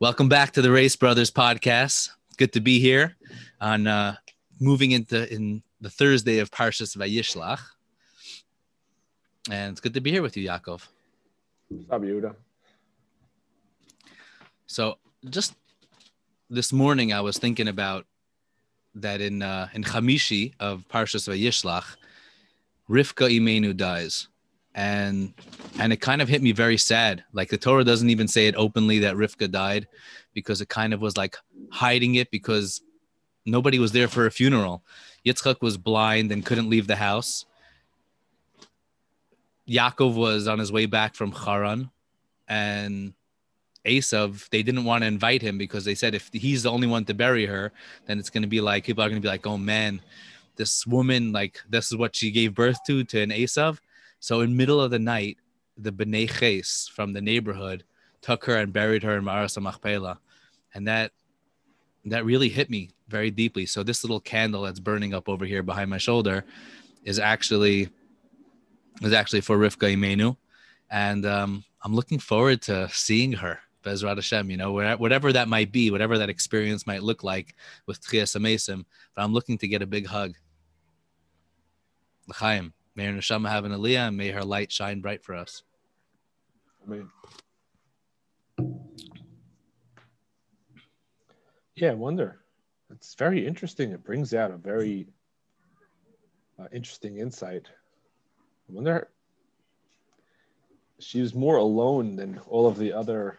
Welcome back to the Race Brothers podcast. Good to be here on uh, moving into in the Thursday of Parshas Vayishlach, and it's good to be here with you, Yaakov. Yehuda. So, just this morning, I was thinking about that in uh, in Chamishi of Parshas Vayishlach, Rivka Imenu dies, and and it kind of hit me very sad. Like the Torah doesn't even say it openly that Rivka died, because it kind of was like hiding it because nobody was there for a funeral. Yitzchak was blind and couldn't leave the house. Yaakov was on his way back from Haran, and Esav, they didn't want to invite him because they said if he's the only one to bury her, then it's going to be like people are going to be like, oh man, this woman, like this is what she gave birth to to an Esav. So in middle of the night, the Bnei Ches from the neighborhood took her and buried her in Ma'aras Machpelah, and that that really hit me very deeply. So this little candle that's burning up over here behind my shoulder is actually is actually for Rivka Imenu, and um, I'm looking forward to seeing her Bezrat Hashem, you know, whatever that might be, whatever that experience might look like with Tchias Amesim, but I'm looking to get a big hug. L'chaim, may her neshama have an aliyah and may her light shine bright for us. Amen. Yeah, I wonder. It's very interesting. It brings out a very uh, interesting insight. I wonder. She was more alone than all of the other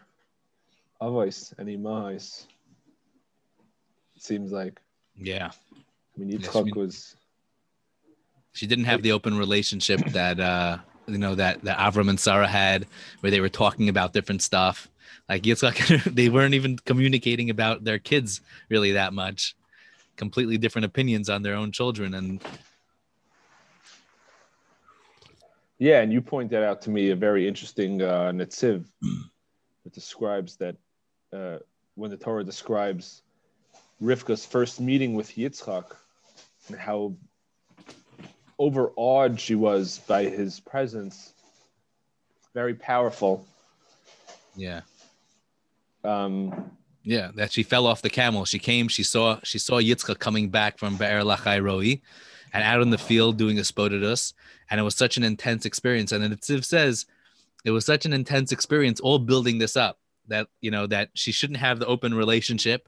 avos and imais. It seems like. Yeah. I mean, Yitzchak yeah, was. She didn't have the open relationship that uh, you know that that Avram and Sarah had, where they were talking about different stuff. Like Yitzchak, they weren't even communicating about their kids really that much. Completely different opinions on their own children, and yeah, and you pointed that out to me a very interesting uh, netziv that describes that uh, when the Torah describes Rivka's first meeting with Yitzchak and how overawed she was by his presence, very powerful. Yeah. Um, yeah, that she fell off the camel. She came, she saw she saw Yitzchak coming back from Be'er Lachai Roi and out in the field doing hisbodedus. And it was such an intense experience. And then the Netziv says it was such an intense experience, all building this up that, you know, that she shouldn't have the open relationship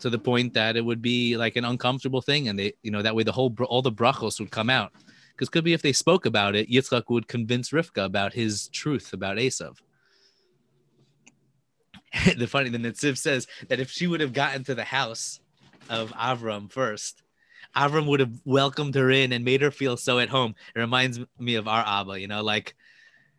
to the point that it would be like an uncomfortable thing. And they, you know, that way the whole, all the brachos would come out. Because could be if they spoke about it, Yitzchak would convince Rivka about his truth about Esav. the funny, the Netziv says that if she would have gotten to the house of Avram first, Avram would have welcomed her in and made her feel so at home. It reminds me of our Abba, you know, like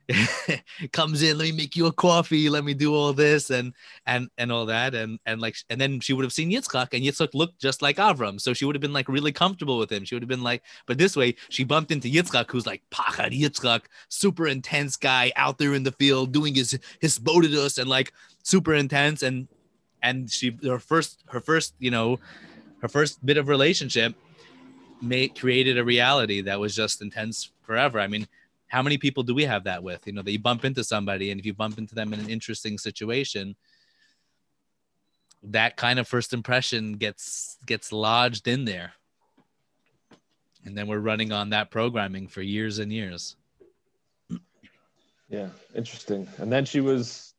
comes in, let me make you a coffee, let me do all this and and and all that, and and like and then she would have seen Yitzchak, and Yitzchak looked just like Avram, so she would have been like really comfortable with him. She would have been like, but this way she bumped into Yitzchak, who's like Pachad Yitzchak, super intense guy out there in the field doing his his bodidus and like super intense, and and she her first her first you know her first bit of relationship made created a reality that was just intense forever. I mean, how many people do we have that with? You know, that you bump into somebody, and if you bump into them in an interesting situation, that kind of first impression gets gets lodged in there, and then we're running on that programming for years and years. Yeah, interesting. And then she was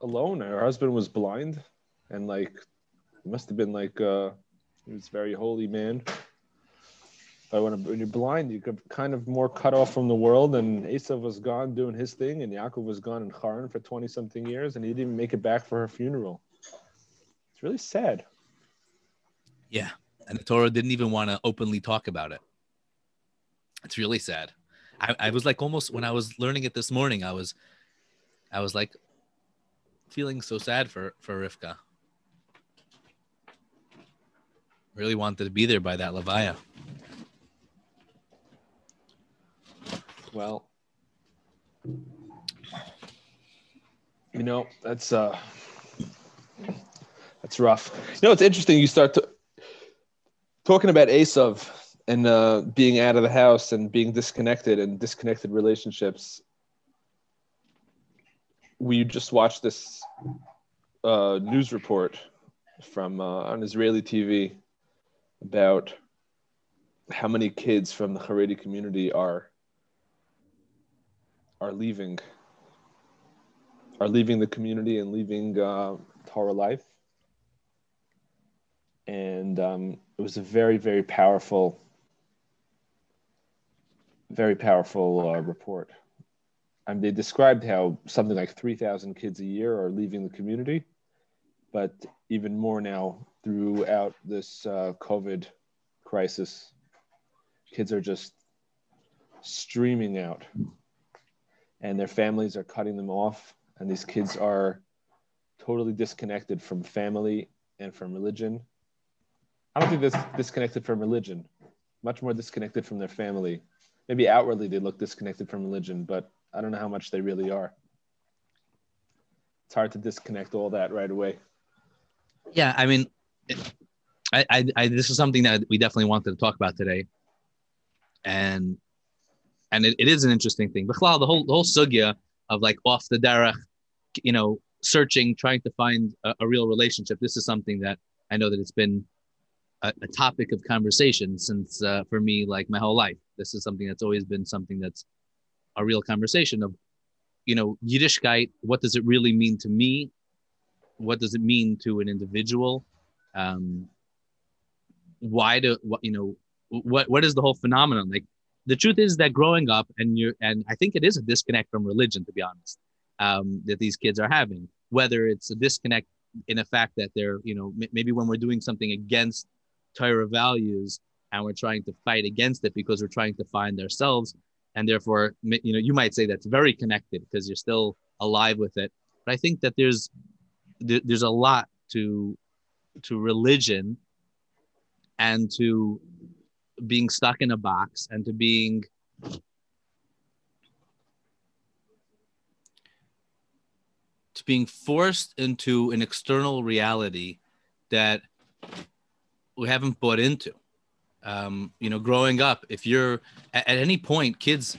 alone. Her husband was blind, and like, must have been like, uh, he was very holy man. But when, when you're blind, you could kind of more cut off from the world. And Esav was gone doing his thing, and Yaakov was gone in Haran for 20 something years, and he didn't even make it back for her funeral. It's really sad. Yeah. And the Torah didn't even want to openly talk about it. It's really sad. I, I was like almost when I was learning it this morning, I was I was like feeling so sad for for Rivka. Really wanted to be there by that Levaya. Well, you know that's uh that's rough. You know it's interesting. You start to, talking about Esav and uh, being out of the house and being disconnected and disconnected relationships. We just watched this uh, news report from uh, on Israeli TV about how many kids from the Haredi community are are leaving are leaving the community and leaving uh, Torah life. And um, it was a very, very powerful, very powerful uh, report. And they described how something like 3,000 kids a year are leaving the community, but even more now throughout this uh, COVID crisis, kids are just streaming out and their families are cutting them off and these kids are totally disconnected from family and from religion. I don't think they're disconnected from religion, much more disconnected from their family. Maybe outwardly they look disconnected from religion, but I don't know how much they really are. It's hard to disconnect all that right away. Yeah, I mean, I, I, I this is something that we definitely wanted to talk about today, and and it, it is an interesting thing. But the whole the whole sugya of like off the derech you know, searching, trying to find a, a real relationship. This is something that I know that it's been a, a topic of conversation since uh, for me, like my whole life. This is something that's always been something that's a real conversation of, you know, Yiddishkeit. What does it really mean to me? What does it mean to an individual? Um, why do what you know? What what is the whole phenomenon like? The truth is that growing up, and you're, and I think it is a disconnect from religion, to be honest um, that these kids are having, whether it's a disconnect in the fact that they're, you know, m- maybe when we're doing something against Torah values and we're trying to fight against it because we're trying to find ourselves. And therefore, you know, you might say that's very connected because you're still alive with it. But I think that there's there's a lot to to religion and to being stuck in a box and to being to being forced into an external reality that we haven't bought into. Um, you know, growing up, if you're at, at any point, kids,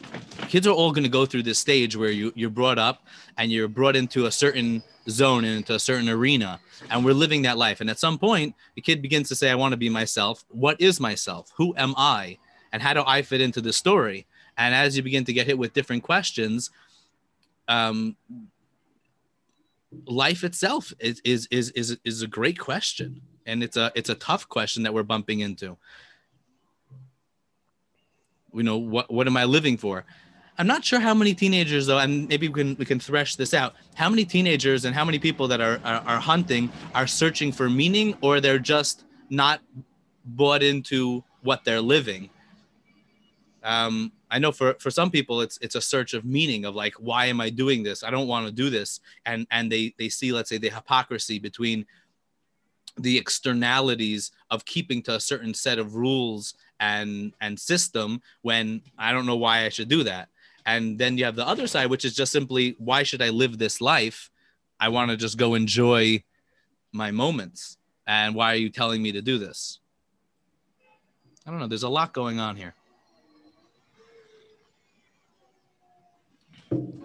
kids are all going to go through this stage where you you're brought up and you're brought into a certain zone and into a certain arena, and we're living that life. And at some point, the kid begins to say, "I want to be myself. What is myself? Who am I? And how do I fit into the story?" And as you begin to get hit with different questions, um, life itself is is is is is a great question and it's a it's a tough question that we're bumping into you know what what am i living for? I'm not sure how many teenagers though and maybe we can we can thresh this out. How many teenagers and how many people that are are, are hunting are searching for meaning or they're just not bought into what they're living? Um I know for for some people it's it's a search of meaning of like why am I doing this? I don't want to do this, and and they they see let's say the hypocrisy between the externalities of keeping to a certain set of rules and and system when I don't know why I should do that. And then you have the other side, which is just simply why should I live this life? I want to just go enjoy my moments. And why are you telling me to do this? I don't know. There's a lot going on here.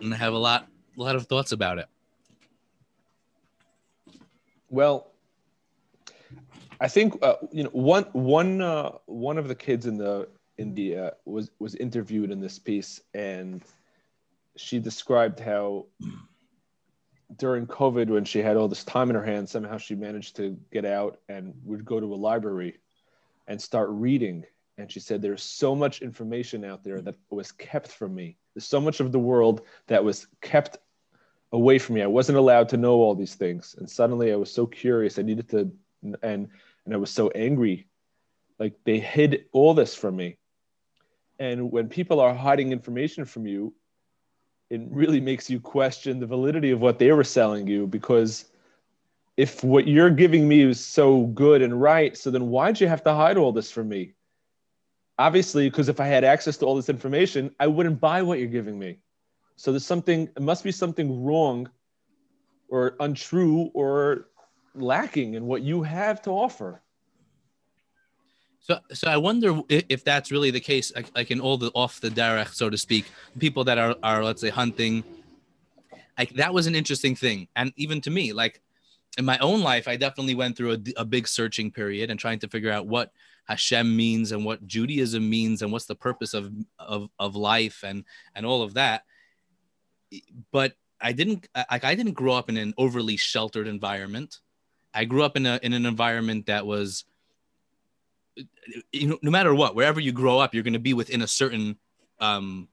and I have a lot, a lot of thoughts about it. Well, I think uh, you know one one uh, one of the kids in the India was was interviewed in this piece, and she described how during COVID, when she had all this time in her hands, somehow she managed to get out and would go to a library and start reading. And she said, "There's so much information out there that was kept from me there's so much of the world that was kept away from me. I wasn't allowed to know all these things. And suddenly I was so curious. I needed to, and, and I was so angry. Like they hid all this from me. And when people are hiding information from you, it really makes you question the validity of what they were selling you because if what you're giving me is so good and right, so then why'd you have to hide all this from me? obviously because if i had access to all this information i wouldn't buy what you're giving me so there's something it must be something wrong or untrue or lacking in what you have to offer so so i wonder if that's really the case like, like in all the off the derech so to speak people that are are let's say hunting like that was an interesting thing and even to me like in my own life, I definitely went through a, a big searching period and trying to figure out what Hashem means and what Judaism means and what's the purpose of of of life and and all of that. But I didn't like I didn't grow up in an overly sheltered environment. I grew up in a in an environment that was you know no matter what wherever you grow up you're going to be within a certain um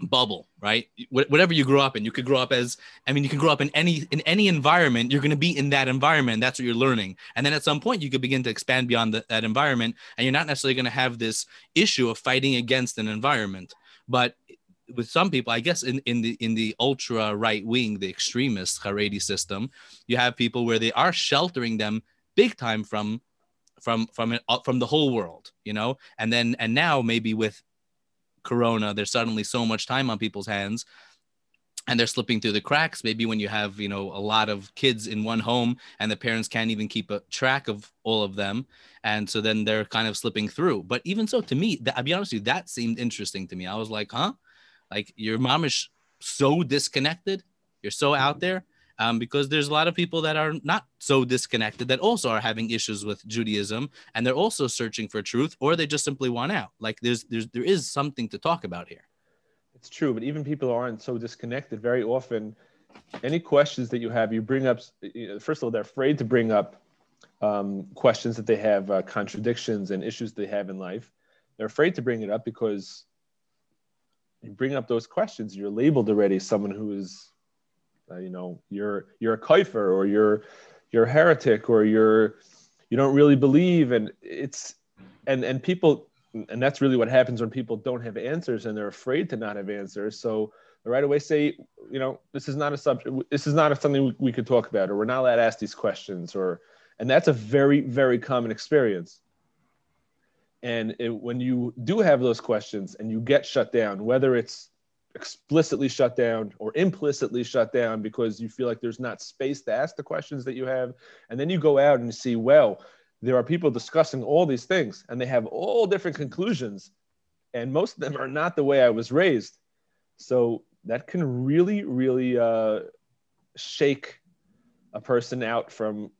bubble right? Whatever you grow up in you could grow up as i mean you can grow up in any in any environment you're going to be in that environment that's what you're learning. And then at some point you could begin to expand beyond the, that environment and you're not necessarily going to have this issue of fighting against an environment. But with some people i guess in, in the in the ultra right wing the extremist haredi system you have people where they are sheltering them big time from from from uh, from the whole world you know? And then and now maybe with corona there's suddenly so much time on people's hands and they're slipping through the cracks. Maybe when you have you know a lot of kids in one home and the parents can't even keep a track of all of them. And so then they're kind of slipping through. But even so to me that, i'll be honest with you that seemed interesting to me. I was like huh like your mom is so disconnected you're so out there um, because there's a lot of people that are not so disconnected that also are having issues with Judaism and they're also searching for truth or they just simply want out. Like there's there's there is something to talk about here. It's true, but even people aren't so disconnected. Very often, any questions that you have, you bring up. You know, first of all, they're afraid to bring up um, questions that they have, uh, contradictions and issues they have in life. They're afraid to bring it up because you bring up those questions, you're labeled already someone who is uh, you know, you're you're a kaifer or you're you're a heretic or you're you don't really believe, and it's and and people and that's really what happens when people don't have answers and they're afraid to not have answers. So they right away say, you know, this is not a subject. This is not something we, we could talk about, or we're not allowed to ask these questions, or and that's a very very common experience. And it, when you do have those questions and you get shut down, whether it's explicitly shut down or implicitly shut down because you feel like there's not space to ask the questions that you have. And then you go out and see, well, there are people discussing all these things and they have all different conclusions. And most of them are not the way I was raised. So that can really, really uh, shake a person out from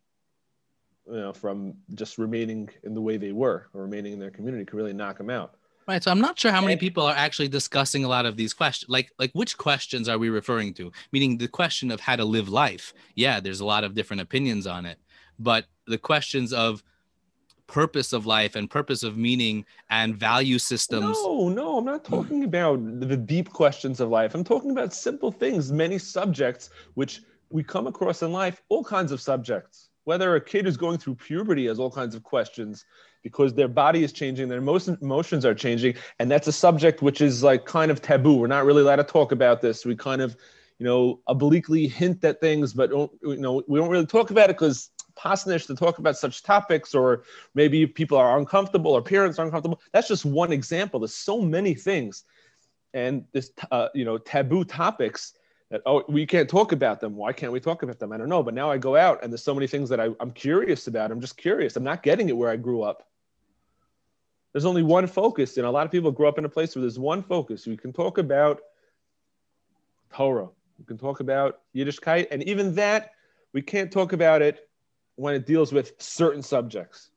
you know from just remaining in the way they were or remaining in their community can really knock them out Right. So I'm not sure how many people are actually discussing a lot of these questions. Like, like which questions are we referring to? Meaning the question of how to live life. Yeah, there's a lot of different opinions on it, but the questions of purpose of life and purpose of meaning and value systems. No, no, I'm not talking about the deep questions of life. I'm talking about simple things, many subjects which we come across in life, all kinds of subjects. Whether a kid is going through puberty has all kinds of questions because their body is changing, their emotions are changing, and that's a subject which is like kind of taboo. We're not really allowed to talk about this. We kind of, you know, obliquely hint at things, but don't, you know, we don't really talk about it because pasnish to talk about such topics, or maybe people are uncomfortable or parents are uncomfortable. That's just one example. There's so many things, and this, uh, you know, taboo topics that oh we can't talk about them. Why can't we talk about them? I don't know. But now i go out and there's so many things that I, i'm curious about. I'm just curious. I'm not getting it where i grew up. There's only one focus, and a lot of people grow up in a place where there's one focus. We can talk about Torah, we can talk about Yiddishkeit, and even that, we can't talk about it when it deals with certain subjects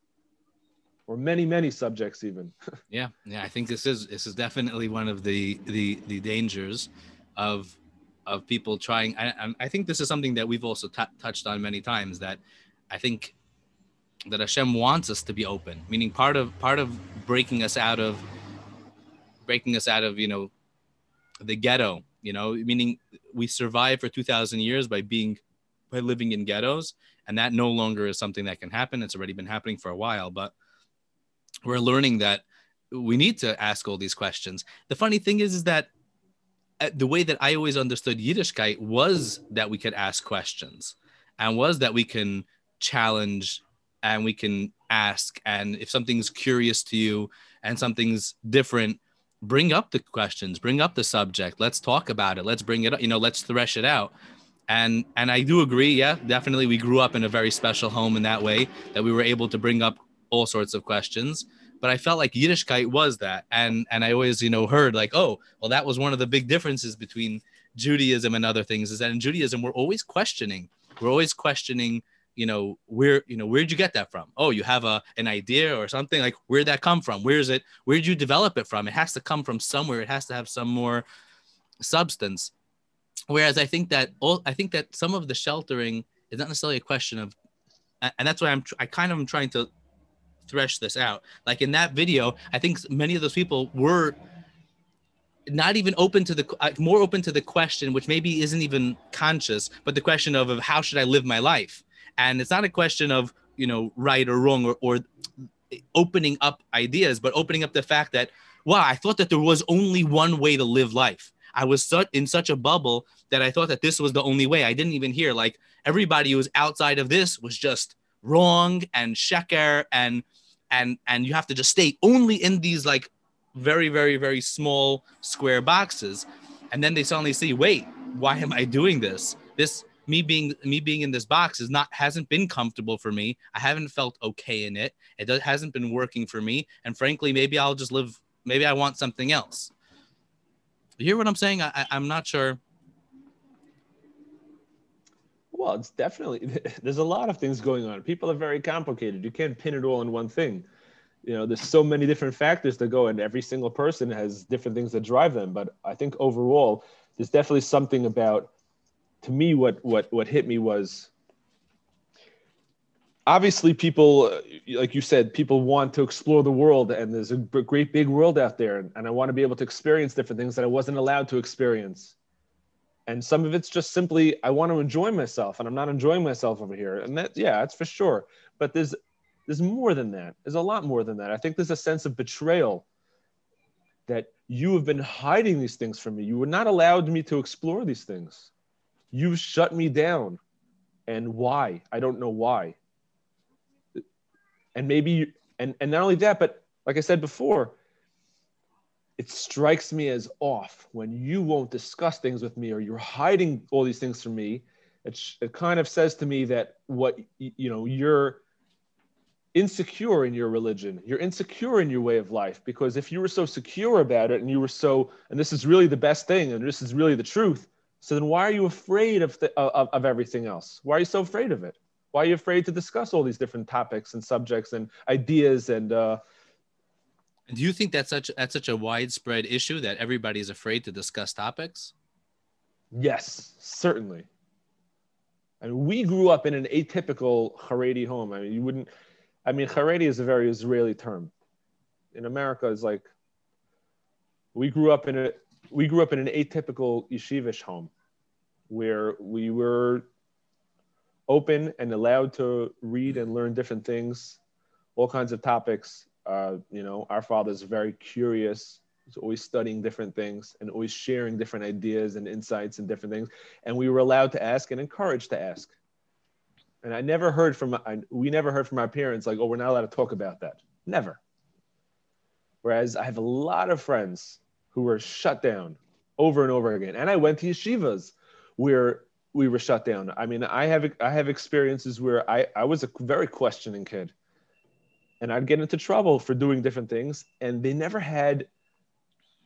or many many subjects even. Yeah yeah i think this is this is definitely one of the the the dangers of of people trying I, I think this is something that we've also t- touched on many times that i think that Hashem wants us to be open, meaning part of part of breaking us out of breaking us out of you know the ghetto, you know, meaning we survived for two thousand years by being by living in ghettos, and that no longer is something that can happen. It's already been happening for a while, but we're learning that we need to ask all these questions. The funny thing is, is that Uh, the way that I always understood Yiddishkeit was that we could ask questions, and was that we can challenge and we can ask. And if something's curious to you and something's different, bring up the questions, bring up the subject. Let's talk about it. Let's bring it up. You know, let's thresh it out. And and I do agree. Yeah, definitely. We grew up in a very special home in that way that we were able to bring up all sorts of questions. But I felt like Yiddishkeit was that, and and I always you know heard like, oh, well, that was one of the big differences between Judaism and other things is that in Judaism we're always questioning. We're always questioning you know where you know where'd you get that from? Oh you have a an idea or something? Like where'd that come from? Where's it where'd you develop it from? It has to come from somewhere. It has to have some more substance. Whereas i think that all i think that some of the sheltering is not necessarily a question of and that's why i'm i kind of am trying to thresh this out. Like in that video i think many of those people were not even open to the uh, more open to the question which maybe isn't even conscious but the question of, of how should i live my life? And it's not a question of you know right or wrong or, or opening up ideas but opening up the fact that wow i thought that there was only one way to live life. I was in such a bubble that i thought that this was the only way. I didn't even hear like everybody who was outside of this was just wrong and sheker and and and you have to just stay only in these like very very very small square boxes and then they suddenly see wait why am i doing this this me being me being in this box is not hasn't been comfortable for me. I haven't felt okay in it. It does, hasn't been working for me. And frankly, maybe I'll just live. Maybe I want something else. You hear what I'm saying? I, I'm not sure. Well, it's definitely there's a lot of things going on. People are very complicated. You can't pin it all in one thing. You know, there's so many different factors that go, and every single person has different things that drive them. But I think overall, there's definitely something about to me, what what what hit me was obviously people uh, like you said people want to explore the world and there's a great big world out there and i want to be able to experience different things that i wasn't allowed to experience and some of it's just simply i want to enjoy myself and i'm not enjoying myself over here and that yeah that's for sure but there's there's more than that there's a lot more than that i think there's a sense of betrayal that you have been hiding these things from me you were not allowed me to explore these things you shut me down. And why? I don't know why. And maybe, and, and not only that, but like I said before, it strikes me as off when you won't discuss things with me or you're hiding all these things from me. It, it kind of says to me that what, you know, you're insecure in your religion. You're insecure in your way of life because if you were so secure about it and you were so, and this is really the best thing and this is really the truth, so then why are you afraid of, the, of, of everything else? Why are you so afraid of it? Why are you afraid to discuss all these different topics and subjects and ideas and uh, do you think that's such that's such a widespread issue that everybody is afraid to discuss topics? Yes, certainly. I mean, we grew up in an atypical Haredi home. I mean, you wouldn't. I mean, Haredi is a very Israeli term. In America, it's like we grew up in a we grew up in an atypical yeshivish home where we were open and allowed to read and learn different things, all kinds of topics. Uh, you know, our father's very curious. He's always studying different things and always sharing different ideas and insights and different things. And we were allowed to ask and encouraged to ask. And I never heard from, I, we never heard from our parents like, oh, we're not allowed to talk about that. Never. Whereas I have a lot of friends who were shut down over and over again. And I went to yeshivas where we were shut down. I mean, I have I have experiences where I, I was a very questioning kid. And I'd get into trouble for doing different things. And they never had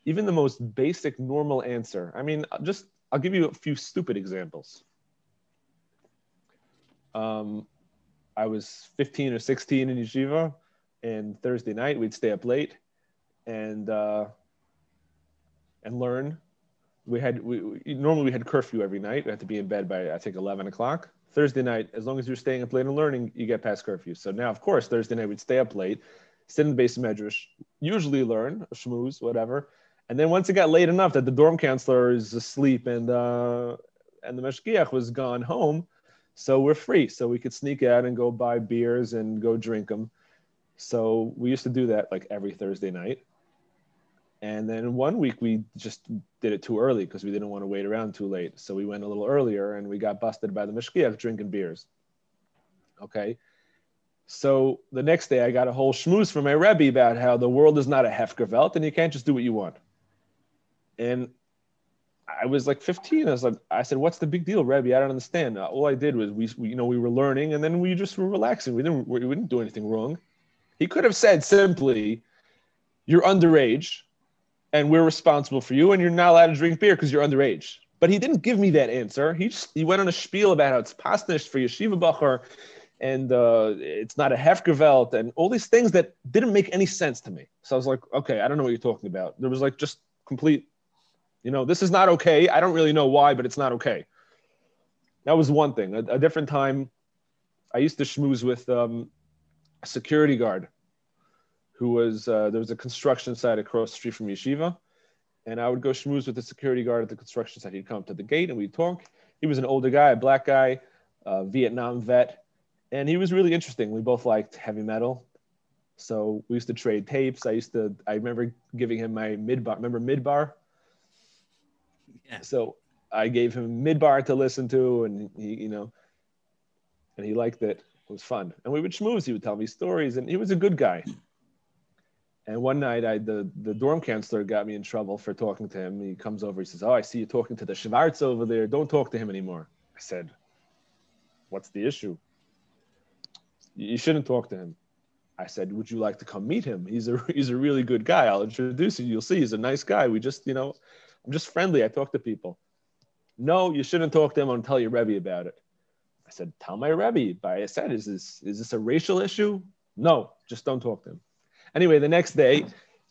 even the most basic normal answer. I mean, just I'll give you a few stupid examples. Um, I was 15 or 16 in yeshiva, and Thursday night we'd stay up late, and uh, and learn. We had we, we, normally we had curfew every night. We had to be in bed by I think eleven o'clock. Thursday night, as long as you're staying up late and learning, you get past curfew. So now, of course, Thursday night we'd stay up late, sit in the beis medrash, usually learn, schmooze, whatever. And then once it got late enough that the dorm counselor is asleep and uh, and the mashgiach was gone home, so we're free. So we could sneak out and go buy beers and go drink them. So we used to do that like every Thursday night. And then one week we just did it too early because we didn't want to wait around too late. So we went a little earlier and we got busted by the mashgiach drinking beers. Okay. So the next day I got a whole schmooze from my Rebbe about how the world is not a hefkervelt and you can't just do what you want. And I was like 15. I was like, I said, what's the big deal, Rebbe? I don't understand. Uh, all I did was we, we you know, we were learning and then we just were relaxing. We didn't, we didn't do anything wrong. He could have said simply, you're underage and we're responsible for you, and you're not allowed to drink beer because you're underage. But he didn't give me that answer. He just, he went on a spiel about how it's pasnish for yeshiva bacher, and uh, it's not a hefkervelt, and all these things that didn't make any sense to me. So I was like, okay, I don't know what you're talking about. There was like just complete, you know, this is not okay. I don't really know why, but it's not okay. That was one thing. A, a different time, I used to schmooze with um, a security guard who was uh, there was a construction site across the street from yeshiva, and I would go schmooze with the security guard at the construction site. He'd come up to the gate and we'd talk. He was an older guy, a black guy, a Vietnam vet, and he was really interesting. We both liked heavy metal, so we used to trade tapes. I used to. I remember giving him my midbar. Remember midbar? Yeah. So I gave him midbar to listen to, and he, you know, and he liked it. It was fun, and we would schmooze. He would tell me stories, and he was a good guy. And one night, I the the dorm counselor got me in trouble for talking to him. He comes over. He says, "Oh, I see you talking to the Schwartz over there. Don't talk to him anymore." I said, "What's the issue?" You shouldn't talk to him. I said, "Would you like to come meet him? He's a he's a really good guy. I'll introduce you. You'll see. He's a nice guy. We just, you know, I'm just friendly. I talk to people." No, you shouldn't talk to him and tell your Rebbe about it. I said, "Tell my Rebbe." But I said, "Is this is this a racial issue?" No, just don't talk to him. Anyway, the next day,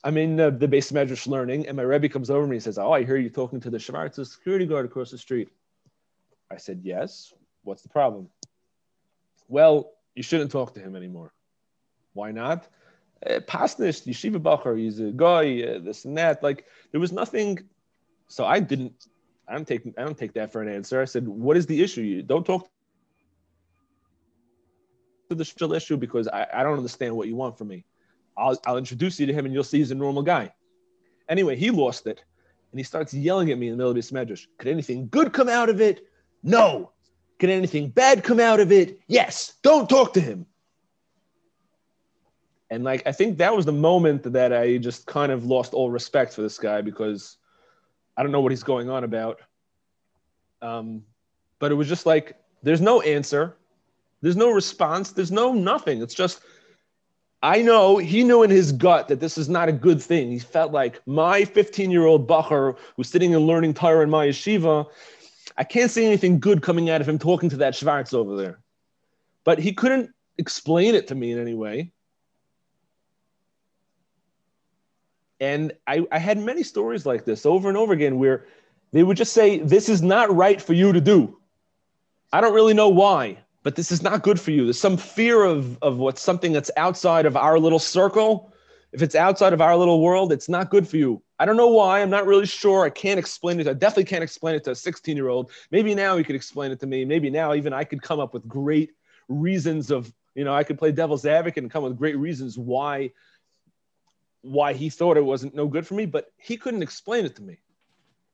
I'm in uh, the beis medrash learning, and my Rebbe comes over to me and says, "Oh, I hear you talking to the Schwartz security guard across the street." I said, "Yes. What's the problem?" Well, you shouldn't talk to him anymore. Why not? Uh, Pasnish, yeshiva bacher, he's a guy, uh, this and that. Like there was nothing. So I didn't. I don't take. I don't take that for an answer. I said, "What is the issue? You don't talk to the issue because I, I don't understand what you want from me. I'll, I'll introduce you to him, and you'll see he's a normal guy." Anyway, he lost it, and he starts yelling at me in the middle of his medrash. Could anything good come out of it? No. Could anything bad come out of it? Yes. Don't talk to him. And like I think that was the moment that I just kind of lost all respect for this guy because I don't know what he's going on about. Um, but it was just like there's no answer, there's no response, there's no nothing. It's just I know he knew in his gut that this is not a good thing. He felt like my 15 year old bacher who's sitting and learning Torah in my yeshiva. I can't see anything good coming out of him talking to that Schwartz over there. But he couldn't explain it to me in any way. And I, I had many stories like this over and over again where they would just say, This is not right for you to do. I don't really know why, but this is not good for you. There's some fear of, of what's something that's outside of our little circle. If it's outside of our little world, it's not good for you. I don't know why. I'm not really sure. I can't explain it. I definitely can't explain it to a 16 year old. Maybe now he could explain it to me. Maybe now even I could come up with great reasons of, you know, I could play devil's advocate and come with great reasons why why he thought it wasn't no good for me, but he couldn't explain it to me.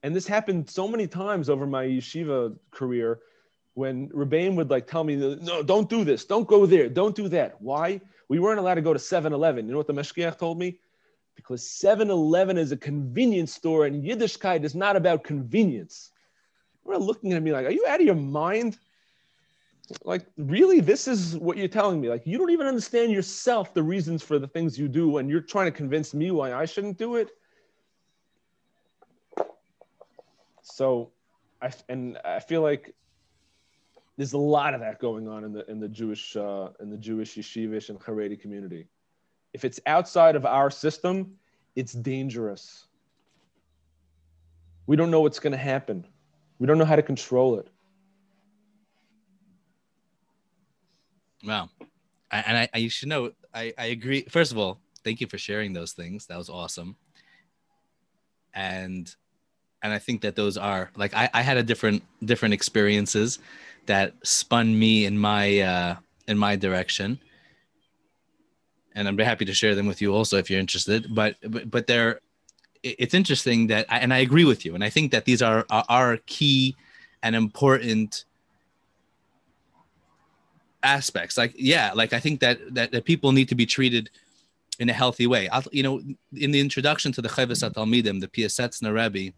And this happened so many times over my yeshiva career when Rebbeim would like tell me, no, don't do this, don't go there, don't do that. Why? We weren't allowed to go to 7-Eleven. You know what the mashgiach told me? Because 7-Eleven is a convenience store and Yiddishkeit is not about convenience. We're looking at me like, are you out of your mind? like really this is what you're telling me like you don't even understand yourself the reasons for the things you do and you're trying to convince me why i shouldn't do it so i and i feel like there's a lot of that going on in the in the jewish uh, in the jewish yeshivish and haredi community if it's outside of our system it's dangerous we don't know what's going to happen we don't know how to control it Wow. I, and I, I, you should know, I, I agree. First of all, thank you for sharing those things. That was awesome. And, and I think that those are like, I, I had a different, different experiences that spun me in my, uh, in my direction. And I'm happy to share them with you also if you're interested. But, but, but they're, it's interesting that, and I agree with you. And I think that these are, are, key and important aspects like yeah like i think that that, that people need to be treated in a healthy way I'll, you know in the introduction to the Chovos HaTalmidim the Piasetzner Rebbe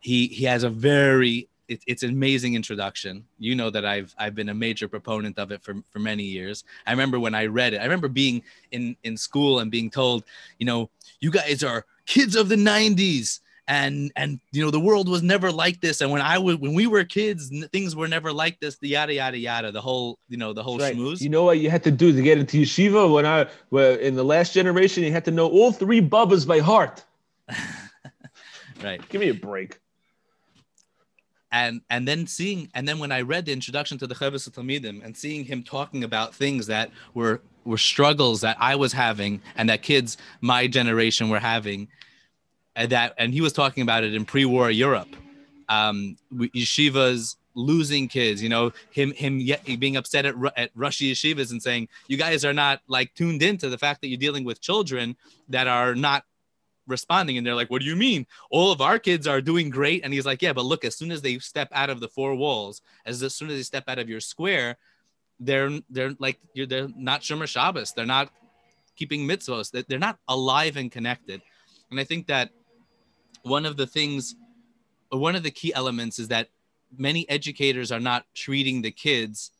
he he has a very it, it's an amazing introduction you know that i've i've been a major proponent of it for for many years i remember when i read it i remember being in in school and being told you know you guys are kids of the 90s and and you know the world was never like this and when i was when we were kids things were never like this the yada yada yada the whole you know the whole Right. schmooze You know what you had to do to get into yeshiva when I well, in the last generation you had to know all three bubbas by heart. right Give me a break. And and then seeing and then when I read the introduction to the Chovos Talmidim and seeing him talking about things that were were struggles that I was having and that kids my generation were having, and that and he was talking about it in pre-war Europe, um, yeshivas losing kids, you know, him him yet being upset at at Russian yeshivas and saying you guys are not like tuned into the fact that you're dealing with children that are not responding and they're like what do you mean? All of our kids are doing great. And he's like yeah but look as soon as they step out of the four walls as, as soon as they step out of your square they're they're like you're they're not shomer shabbos. They're not keeping mitzvos. They- they're not alive and connected. And i think that one of the things one of the key elements is that many educators are not treating the kids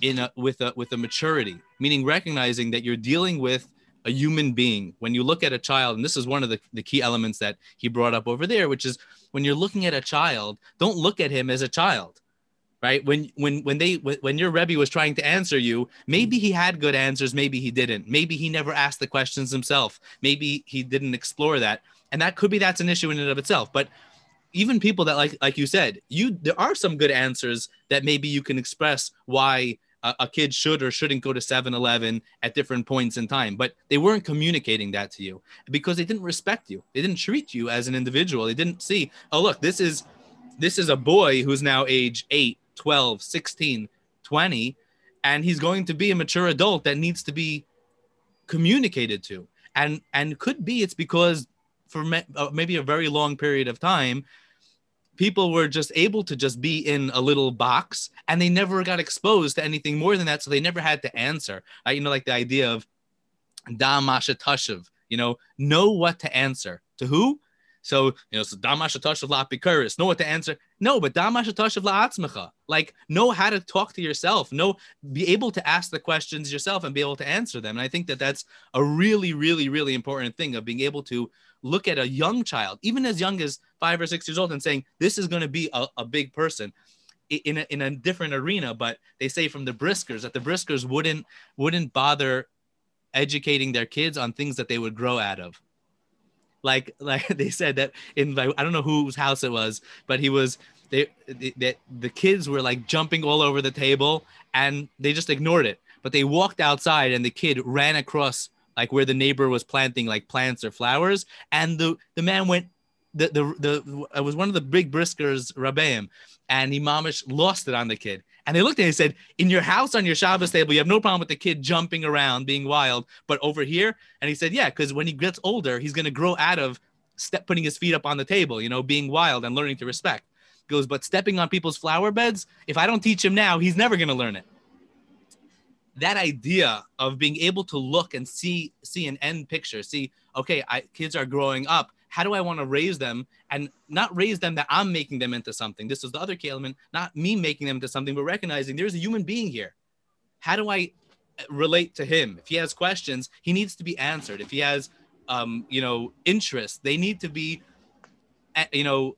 in a with a with a maturity meaning recognizing that you're dealing with a human being when you look at a child and this is one of the, the key elements that he brought up over there which is when you're looking at a child don't look at him as a child right? When when when they when your rebbe was trying to answer you maybe he had good answers maybe he didn't. Maybe he never asked the questions himself. Maybe he didn't explore that. And that could be that's an issue in and of itself. But even people that like like you said you there are some good answers that maybe you can express why a, a kid should or shouldn't go to 7-eleven at different points in time but they weren't communicating that to you because they didn't respect you. They didn't treat you as an individual. They didn't see oh look this is this is a boy who's now age 8 12 16 20 and he's going to be a mature adult that needs to be communicated to. And and could be it's because for me, uh, maybe a very long period of time people were just able to just be in a little box and they never got exposed to anything more than that so they never had to answer. Uh, you know like the idea of da masha tashav you know know what to answer. To who? So you know so da masha tashav la apikuris know what to answer? No but da masha tashav la atzmecha. Like know how to talk to yourself. Know be able to ask the questions yourself and be able to answer them. And i think that that's a really really really important thing of being able to look at a young child, even as young as five or six years old, and saying, This is going to be a, a big person in a, in a different arena. But they say from the Briskers that the Briskers wouldn't wouldn't bother educating their kids on things that they would grow out of. Like like they said that in like, I don't know whose house it was, but he was they that the kids were like jumping all over the table and they just ignored it. But they walked outside and the kid ran across like where the neighbor was planting like plants or flowers, and the the man went. The the the it was one of the big briskers Rabbeim, and Imamish lost it on the kid. And they looked at him and said, "In your house on your Shabbos table, you have no problem with the kid jumping around, being wild, but over here." And he said, "Yeah, because when he gets older, he's gonna grow out of step putting his feet up on the table, you know, being wild and learning to respect." Goes, but stepping on people's flower beds, if I don't teach him now, he's never gonna learn it that idea of being able to look and see see an end picture see okay I, kids are growing up how do i want to raise them and not raise them that i'm making them into something? This is the other key element not me making them into something but recognizing there's a human being here. How do i uh, relate to him? If he has questions he needs to be answered. If he has um you know interests they need to be uh, you know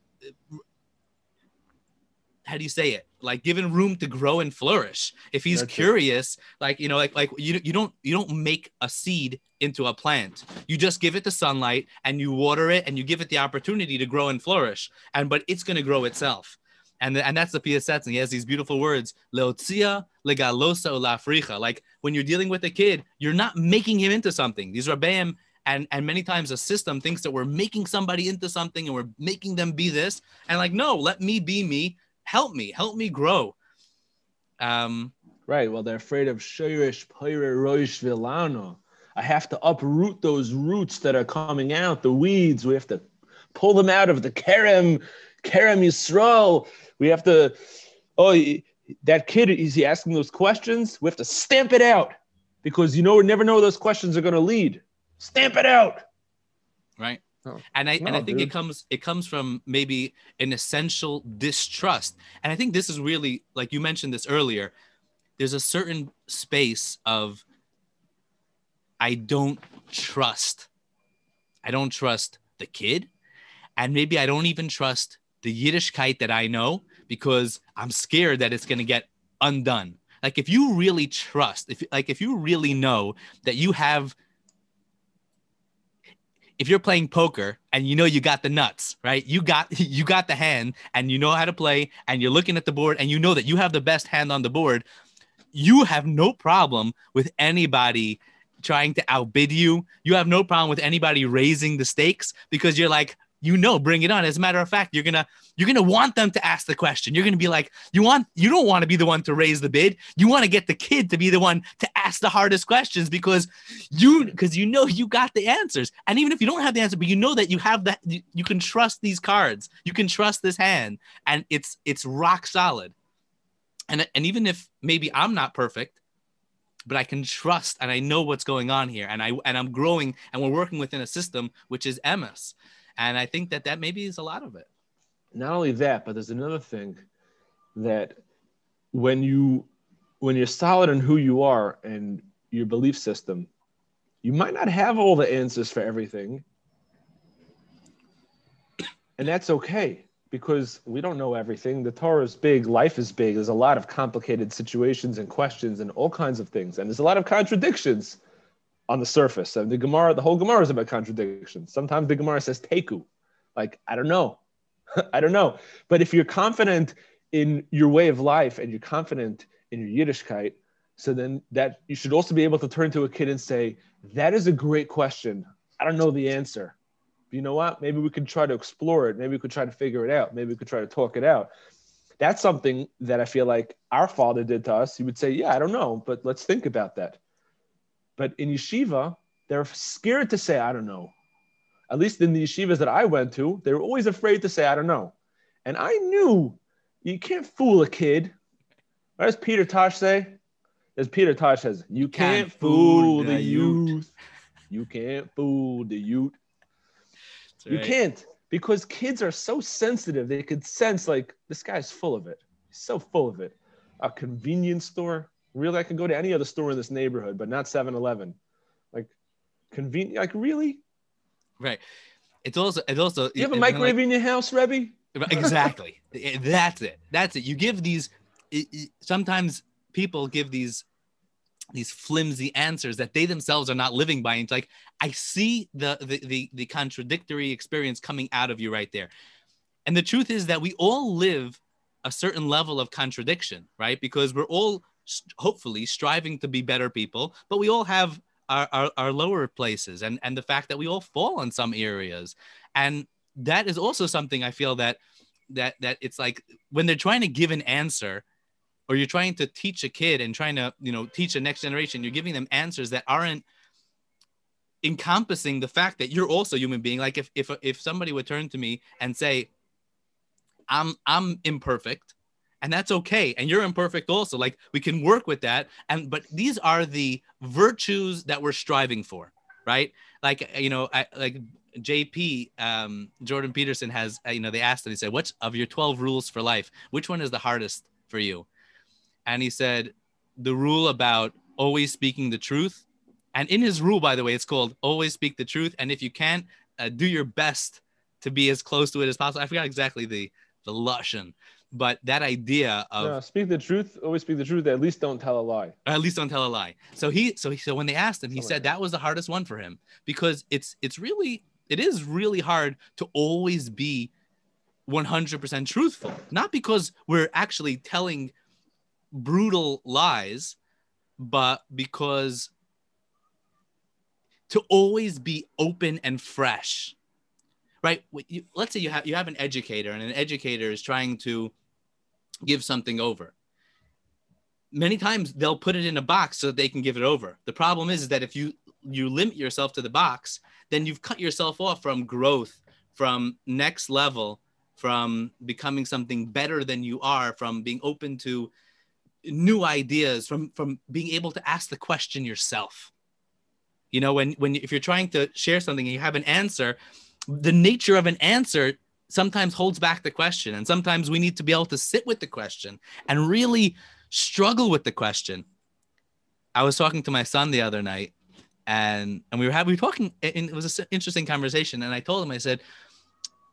how do you say it like given room to grow and flourish. If he's That's it. curious like you know like like you, you don't you don't make a seed into a plant. You just give it the sunlight and you water it and you give it the opportunity to grow and flourish and but it's going to grow itself. And and that's the PSS and he has these beautiful words leotzia legalosa ulafricha like when you're dealing with a kid you're not making him into something. These are rabbeim and and many times a system thinks that we're making somebody into something and we're making them be this. And like no let me be me help me help me grow um Right. Well, they're afraid of Shirish Pyre Roish Vilano. I have to uproot those roots that are coming out, the weeds. We have to pull them out of the Kerem, Kerem Yisrael. We have to, oh, that kid, is he asking those questions? We have to stamp it out because you know, we never know where those questions are going to lead. Stamp it out. right And i and i No, think it comes it comes from maybe an essential distrust. And i think this is really like you mentioned this earlier there's a certain space of i don't trust i don't trust the kid. And maybe I don't even trust the Yiddishkeit that I know because I'm scared that it's going to get undone. Like if you really trust, if like if you really know that you have if you're playing poker and you know you got the nuts, right? You got you got the hand and you know how to play and you're looking at the board and you know that you have the best hand on the board, you have no problem with anybody trying to outbid you. You have no problem with anybody raising the stakes because you're like, you know, bring it on. As a matter of fact, you're gonna you're gonna want them to ask the question. You're gonna be like, you want you don't want to be the one to raise the bid. You want to get the kid to be the one to ask the hardest questions because you because you know you got the answers. And even if you don't have the answer, but you know that you have that, you, you can trust these cards. You can trust this hand, and it's it's rock solid. And and even if maybe I'm not perfect, but I can trust and I know what's going on here, and I and I'm growing, and we're working within a system which is Emes and I think that that maybe is a lot of it. Not only that, but there's another thing that when you when you're solid in who you are and your belief system, you might not have all the answers for everything. And that's okay because we don't know everything. The Torah is big, life is big. There's a lot of complicated situations and questions and all kinds of things. And there's a lot of contradictions on the surface. And the Gemara, the whole Gemara is about contradictions. Sometimes the Gemara says teku, like I don't know, I don't know. But if you're confident in your way of life and you're confident in your Yiddishkeit, so then that you should also be able to turn to a kid and say, "That is a great question. I don't know the answer. But you know what? Maybe we could try to explore it. Maybe we could try to figure it out. Maybe we could try to talk it out." That's something that I feel like our father did to us. He would say, "Yeah, I don't know, but let's think about that." But in yeshiva, they're scared to say, I don't know. At least in the yeshivas that I went to, they were always afraid to say, I don't know. And I knew you can't fool a kid. What does Peter Tosh say? As Peter Tosh says, you can't, can't fool the youth. youth. You can't fool the youth. Right. You can't because kids are so sensitive. They could sense like this guy's full of it. He's so full of it. A convenience store, Really, I could go to any other store in this neighborhood, but not 7 Eleven. Like, convenient. Like, really? Right. It's also, it's also, you have a microwave like, in your house, Rebbe? Exactly. Eh, that's it. That's it. You give these, it, it, sometimes people give these these flimsy answers that they themselves are not living by. And it's like I see the, the the the contradictory experience coming out of you right there. And the truth is that we all live a certain level of contradiction, right? Because we're all hopefully striving to be better people, but we all have our, our, our lower places and, and the fact that we all fall in some areas. And that is also something I feel that that that it's like when they're trying to give an answer or you're trying to teach a kid and trying to you know teach a next generation you're giving them answers that aren't encompassing the fact that you're also human being like if if if somebody would turn to me and say i'm i'm imperfect and that's okay and you're imperfect also like we can work with that and but these are the virtues that we're striving for right? Like you know I, like jp um, jordan peterson has uh, you know they asked him he said what's of your 12 rules for life which one is the hardest for you? And he said the rule about always speaking the truth and in his rule by the way it's called always speak the truth and if you can't uh, do your best to be as close to it as possible i forgot exactly the the lashon but that idea of no, speak the truth always speak the truth at least don't tell a lie. At least don't tell a lie. So he so he so when they asked him he said that was the hardest one for him because it's it's really it is really hard to always be 100% truthful. Not because we're actually telling brutal lies but because to always be open and fresh right? Let's say you have you have an educator and an educator is trying to give something over. Many times they'll put it in a box so they can give it over. The problem is, is that if you you limit yourself to the box, then you've cut yourself off from growth, from next level, from becoming something better than you are, from being open to new ideas, from from being able to ask the question yourself. You know, when when if you're trying to share something and you have an answer, the nature of an answer sometimes holds back the question. And sometimes we need to be able to sit with the question and really struggle with the question. I was talking to my son the other night and and we were having we were talking and it was an interesting conversation and I told him I said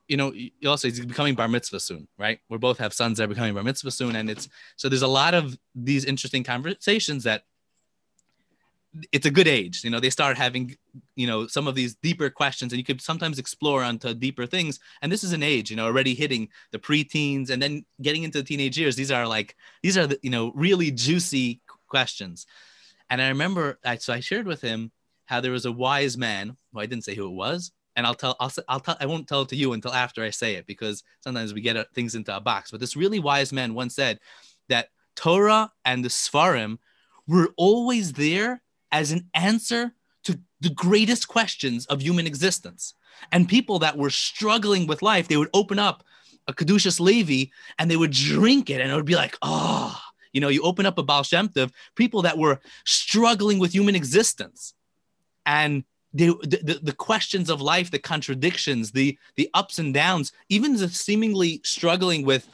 you know, you also he's becoming bar mitzvah soon, right? We both have sons that are becoming bar mitzvah soon, and it's so there's a lot of these interesting conversations that it's a good age. You know, they start having, you know, some of these deeper questions, and you could sometimes explore onto deeper things. And this is an age, you know, already hitting the preteens and then getting into the teenage years. These are like these are the, you know, really juicy questions. And I remember, I, so I shared with him how there was a wise man. Well, I didn't say who it was, and I'll tell, I'll, I'll tell, I won't tell it to you until after I say it because sometimes we get uh, things into a box. But this really wise man once said that Torah and the Sfarim were always there as an answer to the greatest questions of human existence. And people that were struggling with life, they would open up a Kedushas Levi and they would drink it, and it would be like, oh, you know, you open up a Baal Shem Tov, people that were struggling with human existence. And the, the, the questions of life, the contradictions, the the ups and downs, even the seemingly struggling with,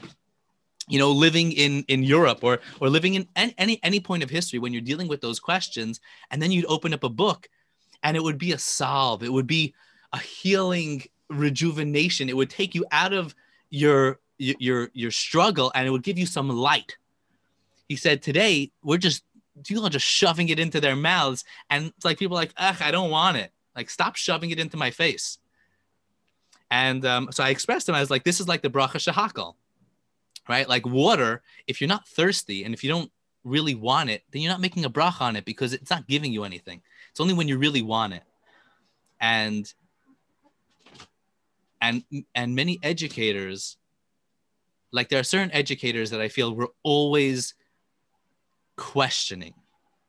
you know, living in in Europe or or living in any any point of history when you're dealing with those questions, and then you'd open up a book, and it would be a solve. It would be a healing rejuvenation. It would take you out of your your your struggle, and it would give you some light. He said, "Today we're just people are just shoving it into their mouths, and it's like people are like, ugh, I don't want it. Like, stop shoving it into my face. And um, so I expressed him. I was like, this is like the bracha shehakol, right? Like water. If you're not thirsty and if you don't really want it, then you're not making a bracha on it because it's not giving you anything. It's only when you really want it. And and and many educators, like there are certain educators that I feel were always questioning.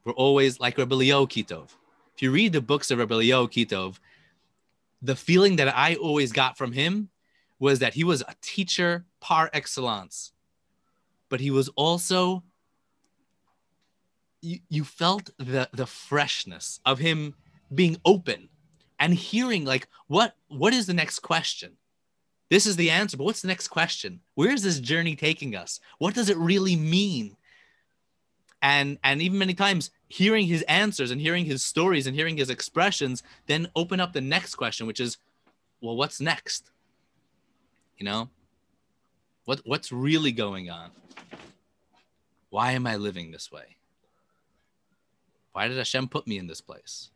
We're always like Rabbi Eliyahu Kitov. If you read the books of Rabbi Eliyahu Kitov, the feeling that I always got from him was that he was a teacher par excellence, but he was also you, you felt the the freshness of him being open and hearing like what what is the next question? This is the answer but what's the next question? Where is this journey taking us? What does it really mean? And and even many times hearing his answers and hearing his stories and hearing his expressions then open up the next question which is well what's next? You know what what's really going on? Why am i living this way? Why did hashem put me in this place?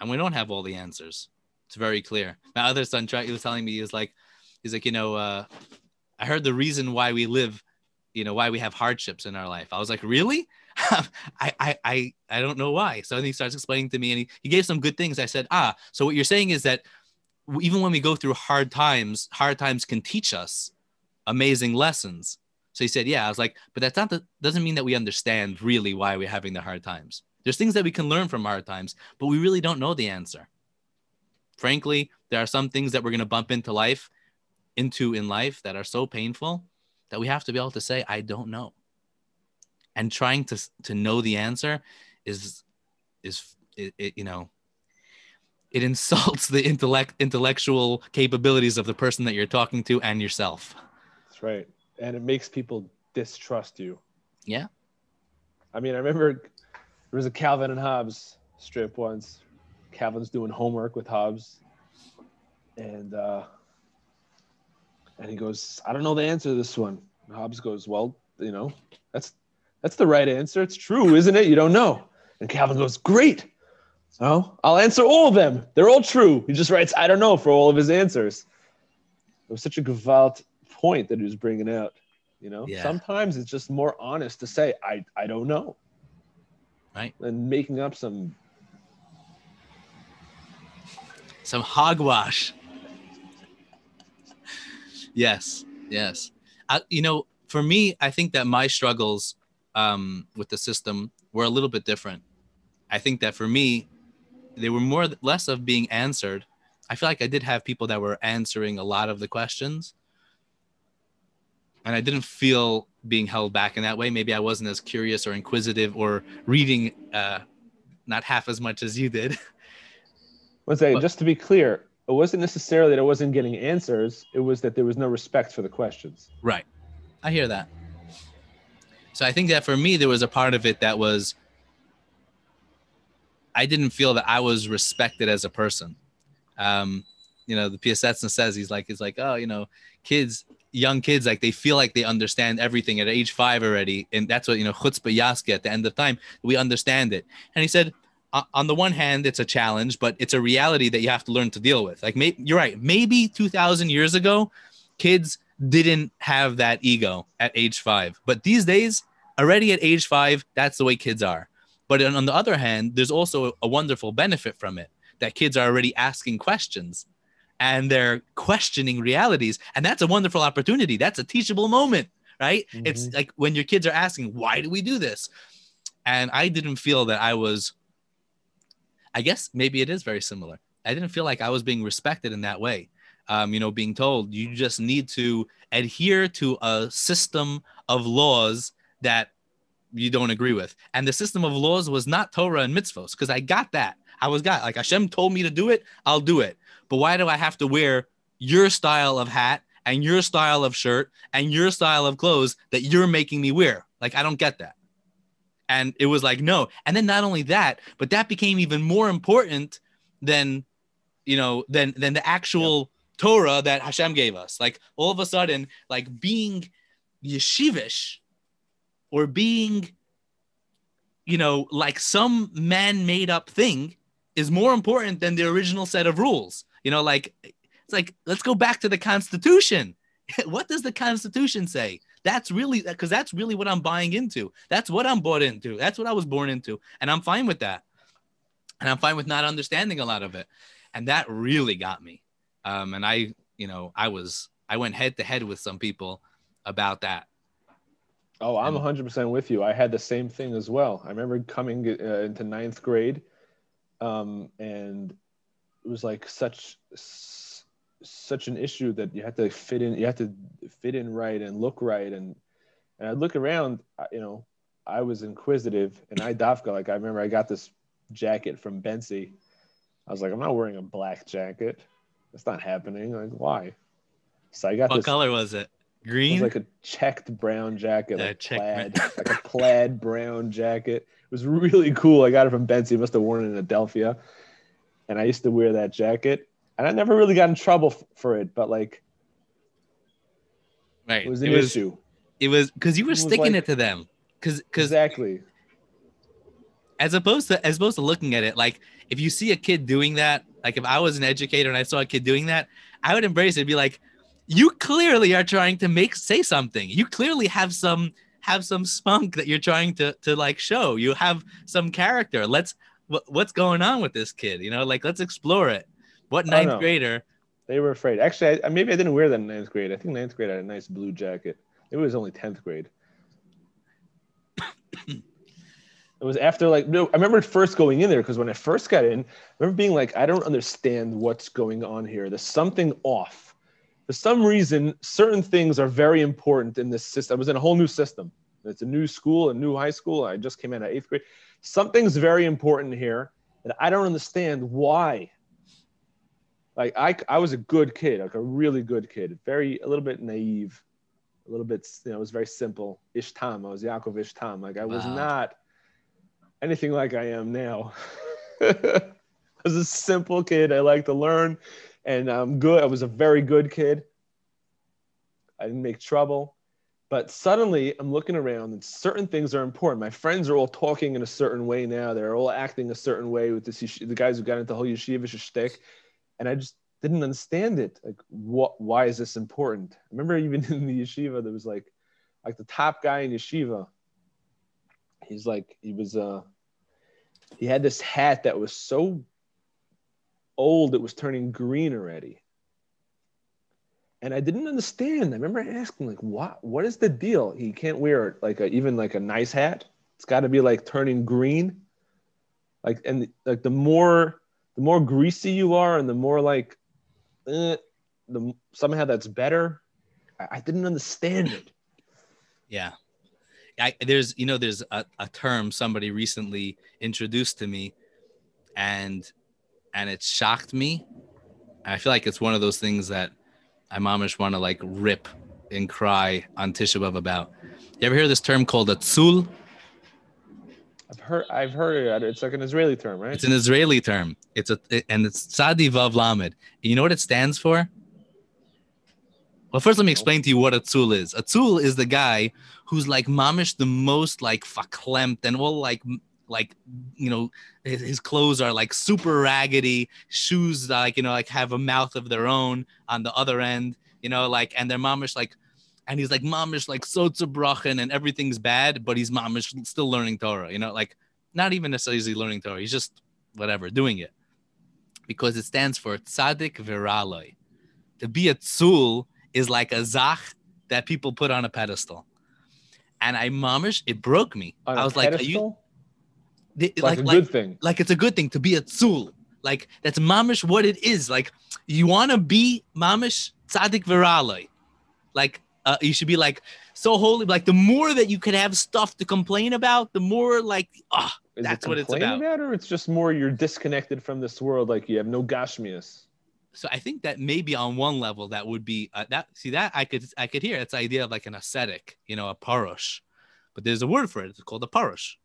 And we don't have all the answers. It's very clear. My other son tried he was telling me he was like he's like you know uh, i heard the reason why we live you know why we have hardships in our life. I was like really? I, I i i don't know why. So then he starts explaining to me and he, he gave some good things. I said ah so what you're saying is that even when we go through hard times hard times can teach us amazing lessons. So he said yeah. I was like but that's not the doesn't mean that we understand really why we're having the hard times. There's things that we can learn from hard times but we really don't know the answer. Frankly there are some things that we're going to bump into life into in life that are so painful that we have to be able to say i don't know. And trying to to know the answer is is it, it, you know it insults the intellect intellectual capabilities of the person that you're talking to and yourself that's right and it makes people distrust you yeah i mean i remember there was a calvin and hobbes strip once calvin's doing homework with hobbes and uh and he goes, I don't know the answer to this one. And Hobbes goes, Well, you know, that's that's the right answer. It's true, isn't it? You don't know. And Calvin goes, Great. So I'll answer all of them. They're all true. He just writes, I don't know for all of his answers. It was such a Gevalt point that he was bringing out. You know, yeah. sometimes it's just more honest to say, I, I don't know. Right. Than making up some some hogwash. Yes, yes. I, you know, for me, I think that my struggles um, with the system were a little bit different. I think that for me, they were more less of being answered. I feel like I did have people that were answering a lot of the questions, and I didn't feel being held back in that way. Maybe I wasn't as curious or inquisitive or reading uh, not half as much as you did. Let's say, but, just to be clear, it wasn't necessarily that I wasn't getting answers. It was that there was no respect for the questions. Right. I hear that. So I think that for me, there was a part of it that was, I didn't feel that I was respected as a person. Um, you know the Piaseczner says he's like he's like oh you know kids young kids like they feel like they understand everything at age five already. And that's what you know chutzpah yasgei at the end of time we understand it. And he said on the one hand it's a challenge but it's a reality that you have to learn to deal with. Like may, you're right. Maybe 2000 years ago kids didn't have that ego at age five. But these days already at age five that's the way kids are but on the other hand there's also a wonderful benefit from it that kids are already asking questions and they're questioning realities. And that's a wonderful opportunity. That's a teachable moment, right? Mm-hmm. It's like when your kids are asking, why do we do this? And I didn't feel that I was, I guess maybe it is very similar. I didn't feel like I was being respected in that way. Um, you know, being told you just need to adhere to a system of laws that you don't agree with. And the system of laws was not Torah and mitzvos, because I got that. I was got like Hashem told me to do it, I'll do it. But why do I have to wear your style of hat and your style of shirt and your style of clothes that you're making me wear? Like, I don't get that. And it was like, no. And then not only that, but that became even more important than, you know, than than the actual Torah that Hashem gave us. Like all of a sudden, like being yeshivish or being, you know, like some man made up thing is more important than the original set of rules. You know, like it's like let's go back to the Constitution. what does the Constitution say? That's really because that's really what I'm buying into. That's what I'm bought into. That's what I was born into, and I'm fine with that. And I'm fine with not understanding a lot of it, and that really got me. Um, and I, you know, I was I went head to head with some people about that. Oh, I'm 100% with you. I had the same thing as well. I remember coming uh, into ninth grade, um, and it was like such such an issue that you had to fit in you had to fit in right and look right. And and i look around you know i was inquisitive and i dafka like i remember i got this jacket from bensi i was like i'm not wearing a black jacket. That's not happening. Like why? So i got what this, color was it green? It was like a checked brown jacket like plaid like a plaid brown jacket. It was really cool. I got it from bensi must have worn it in adelphia. And I used to wear that jacket, and I never really got in trouble f- for it, but like, right, it was an it was, issue. It was because you were it sticking like, it to them, because because exactly. As opposed to as opposed to looking at it like if you see a kid doing that, like if I was an educator and I saw a kid doing that, I would embrace it. Be like, you clearly are trying to make say something. You clearly have some have some spunk that you're trying to to like show. You have some character. Let's what, what's going on with this kid? You know, like let's explore it. What ninth grader? They were afraid. Actually, I, maybe I didn't wear that in ninth grade. I think ninth grade I had a nice blue jacket. It was only tenth grade. it was after like no. I remember first going in there because when I first got in, I remember being like, I don't understand what's going on here. There's something off. For some reason, certain things are very important in this system. I was in a whole new system. It's a new school, a new high school. I just came in at eighth grade something's very important here and I don't understand why. Like I, I was a good kid, like a really good kid, very a little bit naive, a little bit, you know, it was very simple. Ishtam, I was Yaakov Ishtam. Like I was wow. not anything like I am now. I was a simple kid. I like to learn, and I'm good. I was a very good kid. I didn't make trouble. But suddenly I'm looking around and certain things are important. My friends are all talking in a certain way now. They're all acting a certain way with this, the guys who got into the whole yeshiva shtick. And I just didn't understand it. Like, what, why is this important? I remember even in the yeshiva, there was like, like the top guy in yeshiva. He's like, he was, uh, he had this hat that was so old, it was turning green already and I didn't understand. I remember asking like, "What? What is the deal? He can't wear like a, even like a nice hat. It's got to be like turning green. Like and like the more the more greasy you are, and the more like eh, the somehow that's better. I, I didn't understand it. Yeah, I, there's you know there's a, a term somebody recently introduced to me, and and it shocked me. I feel like it's one of those things that I mamish want to like rip and cry on Tisha B'av about. You ever hear this term called a tzul? I've heard I've heard it. It's like an Israeli term, right? It's an Israeli term. It's a and it's Tzadi Vav Lamed. You know what it stands for? Well, first let me explain to you what a tzul is. A tzul is the guy who's like mamish the most like faklemt and all like like you know his, his, clothes are like super raggedy. Shoes like you know like have a mouth of their own on the other end you know like and their mamish like and he's like mamish like so sotzabrachen and everything's bad but he's mamish still learning torah you know like not even necessarily learning torah. He's just whatever doing it. Because it stands for tzaddik viraloi to be a tzul is like a zach that people put on a pedestal. And I mamish, it broke me. On I was pedestal? like, are you like, like, a like, good thing. like it's a good thing to be a tzul. Like that's mamish what it is. Like you want to be mamish tzaddik viraloi. Like uh, you should be like so holy. Like the more that you can have stuff to complain about, the more like ah, Is that's it what it's complaining about. or it's just more you're disconnected from this world, like you have no gashmias. So I think that maybe on one level that would be uh, that. See that I could I could hear it's the idea of like an ascetic, you know, a parush. But there's a word for it. It's called a parush.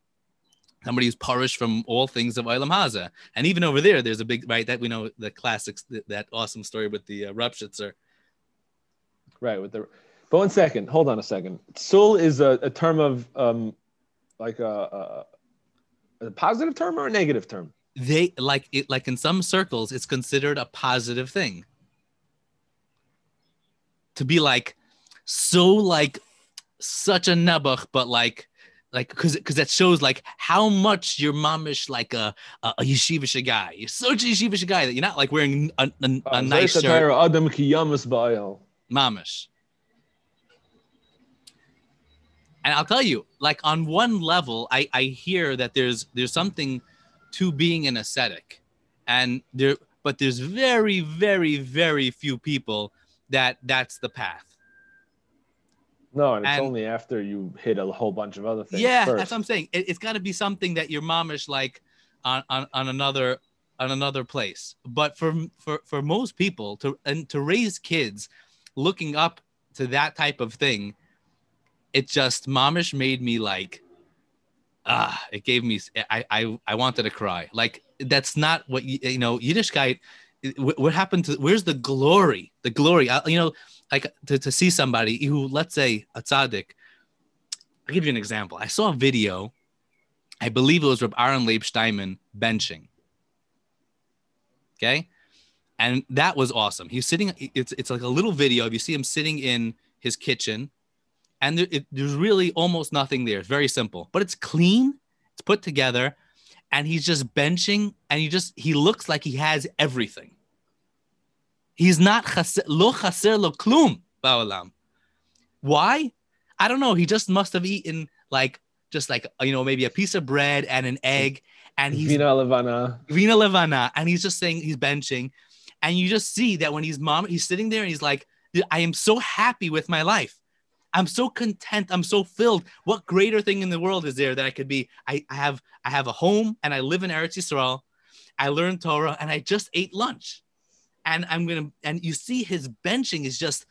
Somebody who's parush from all things of Olam Hazeh. And even over there, there's a big right that we know the classics that, that awesome story with the uh, Ropshitzer. Right. With the but one second, hold on a second. Tzul is a, a term of um like a, a a positive term or a negative term? They like it like in some circles, it's considered a positive thing. To be like so like such a nebuch, but like like because because that shows like how much you're mamish like a a, a yeshivish guy. You're such a yeshivish guy that you're not like wearing a, a, a nice shirt. Adam ki yamas ba'al. Mamish. And I'll tell you, like on one level, I, I hear that there's there's something to being an ascetic. And there but there's very, very, very few people that that's the path. No, and it's And- only after you hit a whole bunch of other things. yeah, first. that's what I'm saying. It, it's got to be something that you're momish like on, on on another on another place. But for for for most people to and to raise kids looking up to that type of thing, it just momish made me like ah, it gave me I I I wanted to cry. Like that's not what you, you know Yiddishkeit. What happened to where's the glory? The glory, you know, like to, to see somebody who, let's say, a tzaddik. I'll give you an example. I saw a video, I believe it was Reb Aaron Leib Steinman benching. Okay. And that was awesome. He's sitting, it's, it's like a little video. If you see him sitting in his kitchen, and there, it, there's really almost nothing there. It's very simple, but it's clean, it's put together, and he's just benching, and he just, he looks like he has everything. He's not lo chaser lo klum ba'olam. Why? I don't know. He just must have eaten like just like you know maybe a piece of bread and an egg, and he's Vina Levana. Vina Levana, and he's just saying he's benching, and you just see that when he's mom, he's sitting there and he's like, I am so happy with my life. I'm so content. I'm so filled. What greater thing in the world is there that I could be? I, I have I have a home and I live in Eretz Yisrael. I learned Torah and I just ate lunch. And I'm gonna and you see his benching is just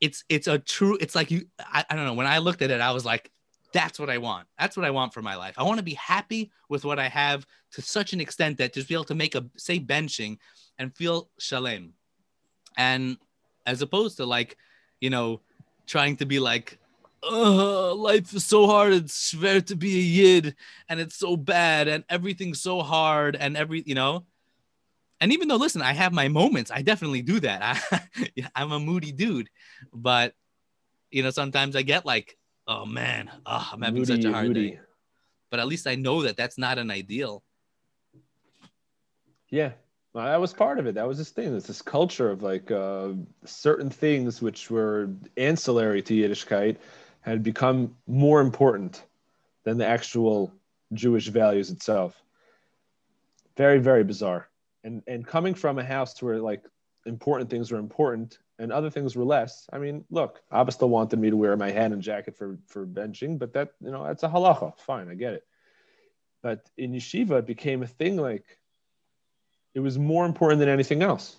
it's it's a true it's like you I, I don't know. When I looked at it I was like that's what I want. That's what I want for my life. I want to be happy with what I have to such an extent that just be able to make a say benching and feel shalem. And as opposed to like you know trying to be like uh, life is so hard it's schwer to be a yid and it's so bad and everything's so hard and every you know and even though listen i have my moments i definitely do that I, i'm a moody dude but you know sometimes i get like oh man oh, i'm having such a hard moody. day but at least i know that that's not an ideal Yeah, well, that was part of it. That was this thing. It's this culture of like uh, certain things which were ancillary to Yiddishkeit had become more important than the actual Jewish values itself. Very, very bizarre. And and coming from a house where like important things were important and other things were less. I mean, look, Abba still wanted me to wear my hat and jacket for for benching, but that you know that's a halacha. Fine, I get it. But in yeshiva, it became a thing like it was more important than anything else.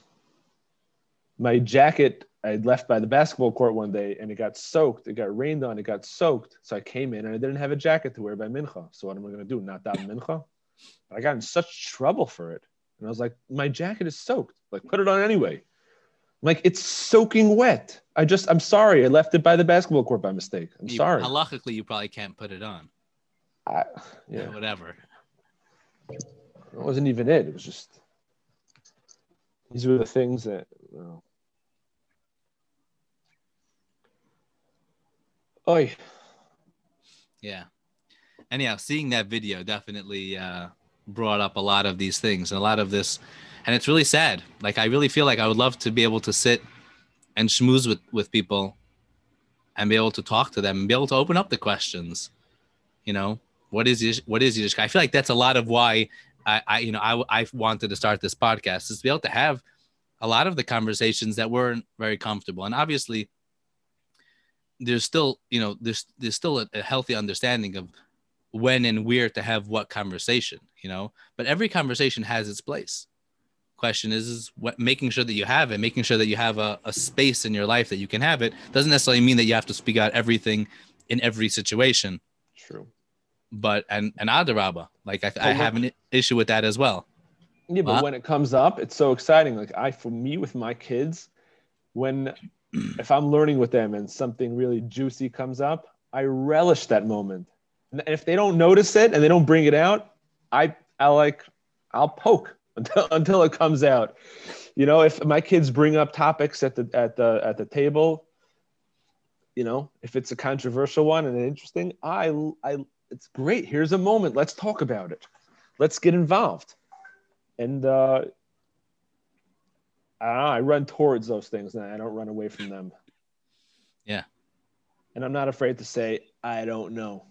My jacket I had left by the basketball court one day and it got soaked. It got rained on. It got soaked. So I came in and I didn't have a jacket to wear by mincha. So what am I going to do? Not that mincha? I got in such trouble for it. And I was like, my jacket is soaked. Like, put it on anyway. I'm like, it's soaking wet. I just, I'm sorry. I left it by the basketball court by mistake. I'm You- sorry. Halachically, you probably can't put it on. I, yeah, Whatever. it wasn't even it. It was just, these were the things that, well. Oi. Yeah. Anyhow, seeing that video definitely uh, brought up a lot of these things and a lot of this, and it's really sad. Like I really feel like I would love to be able to sit and schmooze with with people, and be able to talk to them and be able to open up the questions. You know, what is what is Yiddishkeit? I feel like that's a lot of why I, I you know I I wanted to start this podcast is to be able to have a lot of the conversations that weren't very comfortable, and obviously there's still you know there's there's still a, a healthy understanding of when and where to have what conversation you know but every conversation has its place question is is what making sure that you have it making sure that you have a, a space in your life that you can have it doesn't necessarily mean that you have to speak out everything in every situation True. but and and adarabba like i, I have an issue with that as well Yeah, but Huh? when it comes up, it's so exciting. Like I, for me, with my kids, when if I'm learning with them and something really juicy comes up, I relish that moment. And if they don't notice it and they don't bring it out, I, I like, I'll poke until until it comes out. You know, if my kids bring up topics at the at the at the table, you know, if it's a controversial one and interesting, I I it's great. Here's a moment. Let's talk about it. Let's get involved and uh, I, know, I run towards those things and I don't run away from them. Yeah. And I'm not afraid to say I don't know,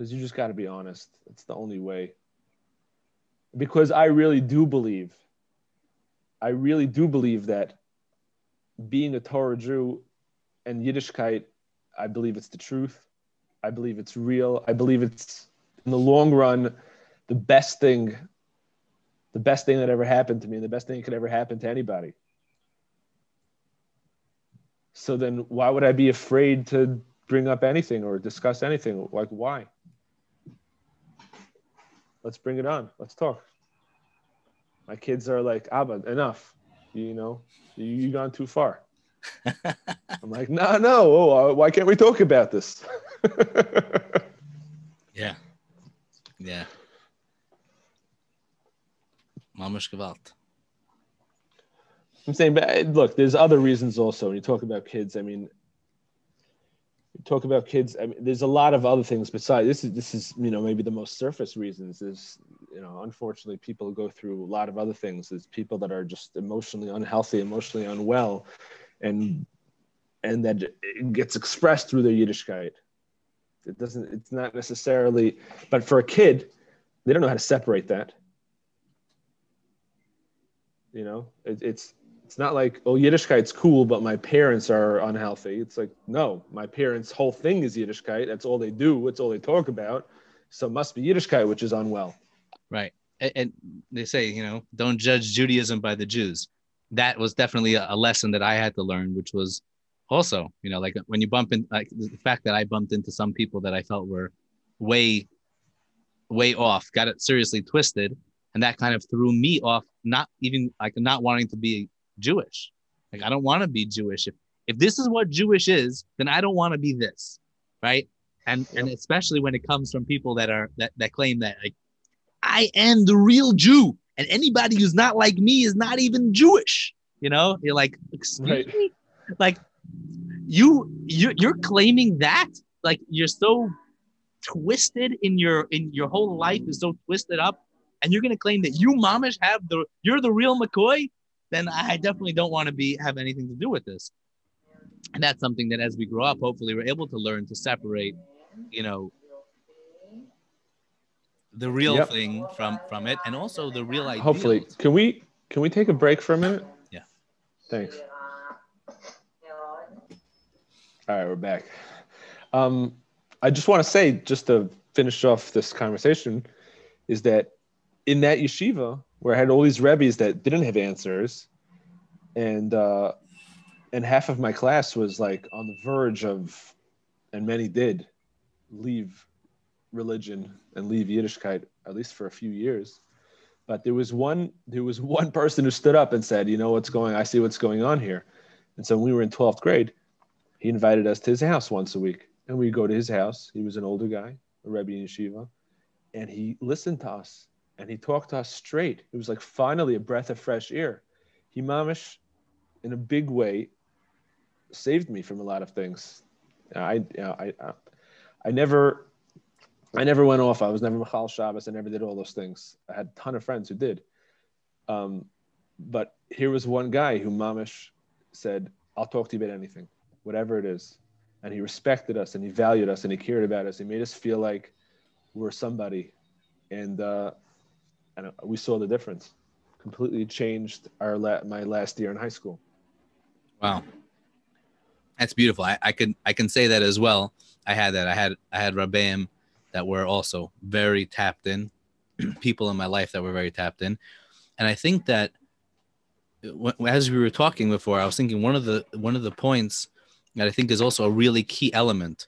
because you just got to be honest. It's the only way. Because I really do believe, I really do believe that being a Torah Jew and Yiddishkeit, I believe it's the truth. I believe it's real. I believe it's in the long run the best thing the best thing that ever happened to me and the best thing that could ever happen to anybody. So then why would I be afraid to bring up anything or discuss anything? Like why? Let's bring it on. Let's talk. My kids are like, Abba, enough. You know, you you gone too far. I'm like, no, no. Oh, uh, why can't we talk about this? yeah yeah mamash gewalt I'm saying, but uh, look, there's other reasons also. When you talk about kids, I mean, talk about kids. I mean, there's a lot of other things besides this. Is this is you know maybe the most surface reasons. Is you know unfortunately people go through a lot of other things. There's people that are just emotionally unhealthy, emotionally unwell, and and that gets expressed through their Yiddishkeit. It doesn't. It's not necessarily, but for a kid, they don't know how to separate that. You know, it, it's it's not like oh Yiddishkeit's cool, but my parents are unhealthy. It's like no, my parents' whole thing is Yiddishkeit. That's all they do. It's all they talk about. So it must be Yiddishkeit, which is unwell. Right. And, and they say, you know, don't judge Judaism by the Jews. That was definitely a, a lesson that I had to learn, which was also, you know, like when you bump in, like the fact that I bumped into some people that I felt were way, way off, got it seriously twisted. And that kind of threw me off, not even like not wanting to be Jewish. Like, I don't want to be Jewish. If, if this is what Jewish is, then I don't want to be this. Right. And, and especially when it comes from people that are, that, that claim that like, I am the real Jew, and anybody who's not like me is not even Jewish. You know, you're like, excuse Right. me, like you you you're claiming that, like you're so twisted in your in your whole life is so twisted up, and you're gonna claim that you mamish have the you're the real McCoy. Then I definitely don't want to be have anything to do with this. And that's something that as we grow up, hopefully we're able to learn to separate, you know, the real Yep. thing from from it and also the real idea Hopefully, can we can we take a break for a minute? Yeah. Thanks. All right, we're back. Um, I just want to say, just to finish off this conversation, is that in that yeshiva where I had all these rebbes that didn't have answers, and uh, and half of my class was like on the verge of, and many did, leave religion and leave Yiddishkeit at least for a few years. But there was one there was one person who stood up and said, "You know what's going? I see what's going on here." And so when we were in 12th grade, he invited us to his house once a week, and we go to his house. He was an older guy, a rebbe in yeshiva, and he listened to us and he talked to us straight. It was like finally a breath of fresh air. He mamish, in a big way, saved me from a lot of things. I, I, I, I never I never went off. I was never mechallel Shabbos. I never did all those things. I had a ton of friends who did. Um, but here was one guy who Mamish said, I'll talk to you about anything, whatever it is. And he respected us and he valued us and he cared about us. He made us feel like we're somebody. And, uh, and uh, we saw the difference. Completely changed our la- my last year in high school. Wow. That's beautiful. I, I can I can say that as well. I had that. I had I had Rabbeim that were also very tapped in, people in my life that were very tapped in. And I think that uh, as we were talking before, I was thinking one of the one of the points that I think is also a really key element.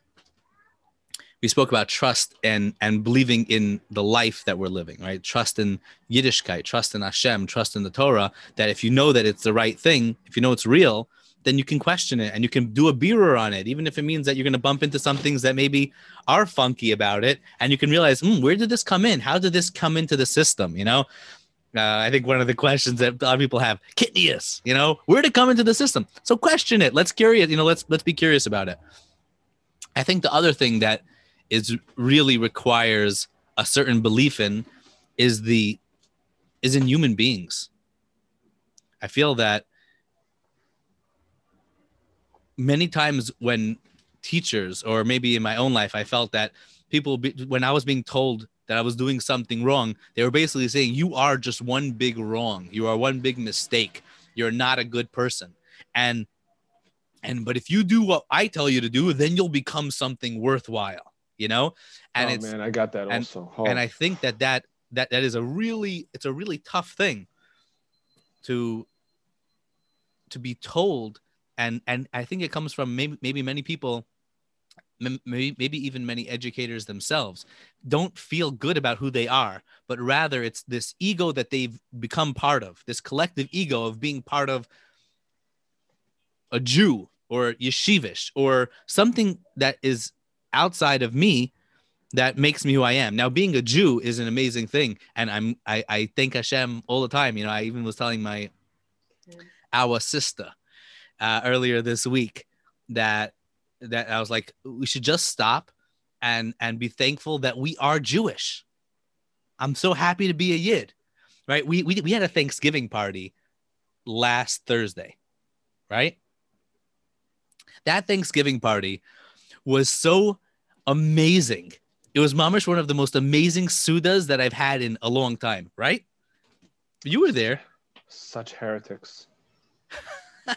We spoke about trust and and believing in the life that we're living, right? Trust in Yiddishkeit, trust in Hashem, trust in the Torah. That if you know that it's the right thing, if you know it's real, then you can question it and you can do a beer on it, even if it means that you're going to bump into some things that maybe are funky about it. And you can realize, mm, where did this come in? How did this come into the system? You know, uh, I think one of the questions that a lot of people have, Kitnius, you know, where it come into the system? So question it. Let's curious, you know, let's let's be curious about it. I think the other thing that is really requires a certain belief in is the is in human beings. I feel that many times when teachers or maybe in my own life i felt that people be, when i was being told that i was doing something wrong they were basically saying you are just one big wrong. You are one big mistake. You're not a good person. And and but if you do what i tell you to do then you'll become something worthwhile you know? And oh, it's man i got that and, also. Oh. and i think that that that that is a really it's a really tough thing to to be told. And and I think it comes from maybe maybe many people maybe maybe even many educators themselves don't feel good about who they are but rather it's this ego that they've become part of this collective ego of being part of a Jew or yeshivish or something that is outside of me that makes me who I am. Now, being a Jew is an amazing thing, and I'm I, I thank Hashem all the time. You know, I even was telling my our sister uh, earlier this week that that I was like, we should just stop and and be thankful that we are Jewish. I'm so happy to be a Yid, right? We we we had a Thanksgiving party last Thursday, right? That Thanksgiving party was so amazing. It was mamish one of the most amazing sudas that I've had in a long time, right? You were there. Such heretics.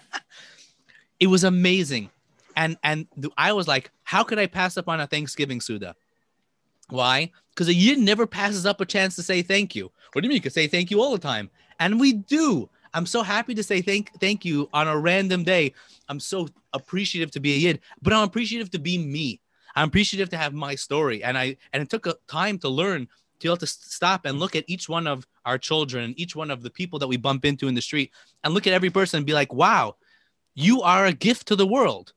It was amazing. And and I was like, how could I pass up on a Thanksgiving Suda? Why? Because a Yid never passes up a chance to say thank you. What do you mean? You can say thank you all the time. And we do. I'm so happy to say thank thank you on a random day. I'm so appreciative to be a Yid, but I'm appreciative to be me. I'm appreciative to have my story. And I and it took a time to learn to be able to stop and look at each one of our children each one of the people that we bump into in the street and look at every person and be like, wow, you are a gift to the world.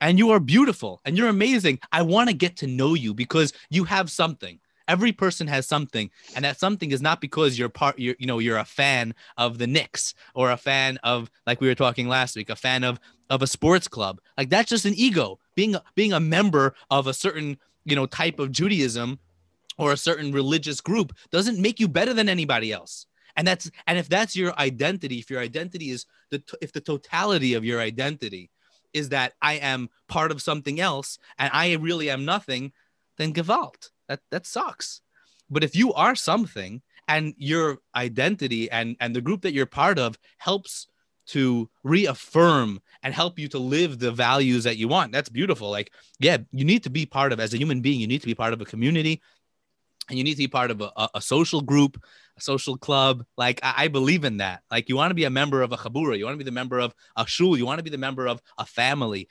And you are beautiful and you're amazing. I want to get to know you because you have something. Every person has something, and that something is not because you're part. You're, you know, you're a fan of the Knicks or a fan of, like we were talking last week, a fan of of a sports club. Like that's just an ego. Being being a member of a certain you know type of Judaism or a certain religious group doesn't make you better than anybody else and that's and if that's your identity if your identity is the if the totality of your identity is that i am part of something else and i really am nothing then gewalt that that sucks but if you are something and your identity and and the group that you're part of helps to reaffirm and help you to live the values that you want that's beautiful like yeah you need to be part of as a human being you need to be part of a community and you need to be part of a, a social group a social club. Like I, I believe in that. Like you want to be a member of a chabura, you want to be the member of a shul, you want to be the member of a family,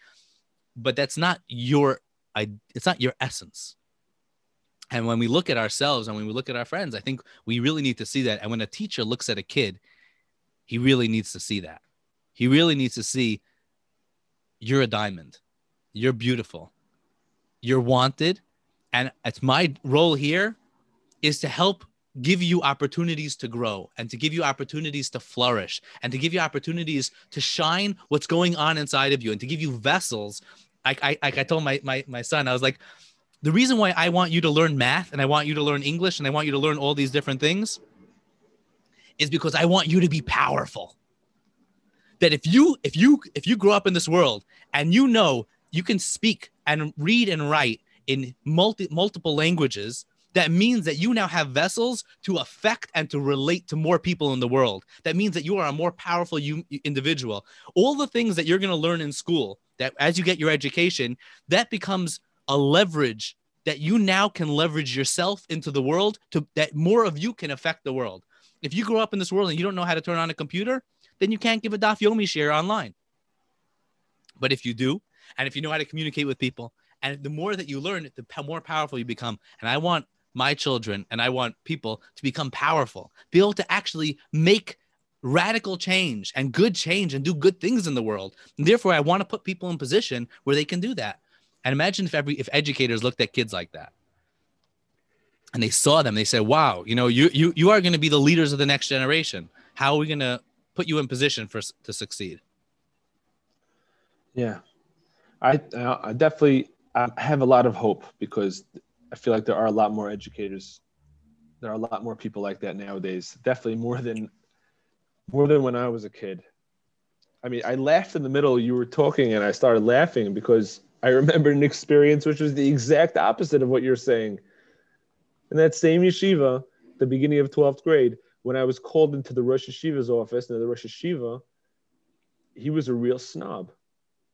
but that's not your. I, it's not your essence. And when we look at ourselves and when we look at our friends, I think we really need to see that. And when a teacher looks at a kid, he really needs to see that. He really needs to see you're a diamond. You're beautiful. You're wanted. And it's my role here is to help give you opportunities to grow and to give you opportunities to flourish and to give you opportunities to shine what's going on inside of you and to give you vessels. Like I, I told my, my, my son, I was like, the reason why I want you to learn math and I want you to learn English and I want you to learn all these different things is because I want you to be powerful. That if you if you if you grow up in this world and you know you can speak and read and write in multi multiple languages that means that you now have vessels to affect and to relate to more people in the world. That means that you are a more powerful you, individual. All the things that you're going to learn in school, that as you get your education, that becomes a leverage that you now can leverage yourself into the world to that more of you can affect the world. If you grow up in this world and you don't know how to turn on a computer, then you can't give a daf yomi shiur online. But if you do, and if you know how to communicate with people, and the more that you learn, the more powerful you become. And I want my children and I want people to become powerful, be able to actually make radical change and good change and do good things in the world. And therefore, I want to put people in position where they can do that. And imagine if every if educators looked at kids like that. And they saw them, they said, Wow, you know, you you you are going to be the leaders of the next generation. How are we going to put you in position for to succeed? Yeah. I I definitely I have a lot of hope because I feel like there are a lot more educators. There are a lot more people like that nowadays. Definitely more than more than when I was a kid. I mean, I laughed in the middle. You were talking, and I started laughing because I remember an experience which was the exact opposite of what you're saying. In that same yeshiva, the beginning of 12th grade, when I was called into the Rosh Yeshiva's office, and the Rosh Yeshiva, he was a real snob.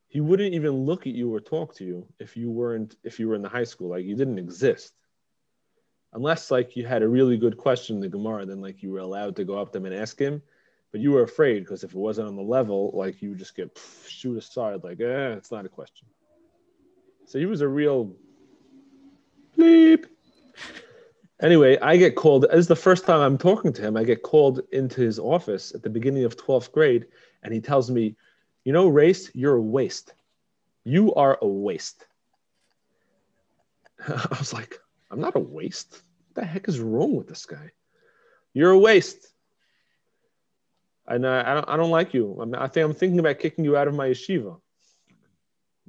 He wouldn't even look at you or talk to you if you weren't if you were in the high school. Like you didn't exist. Unless like you had a really good question in the gemara then like you were allowed to go up to him and ask him. But you were afraid because if it wasn't on the level like you would just get pff, shoot aside like eh it's not a question so he was a real bleep anyway i get called this is the first time i'm talking to him i get called into his office at the beginning of 12th grade and he tells me you know, race, you're a waste. You are a waste. I was like, I'm not a waste. What the heck is wrong with this guy? You're a waste. And uh, I, don't, I don't like you. I'm, I think I'm thinking about kicking you out of my yeshiva.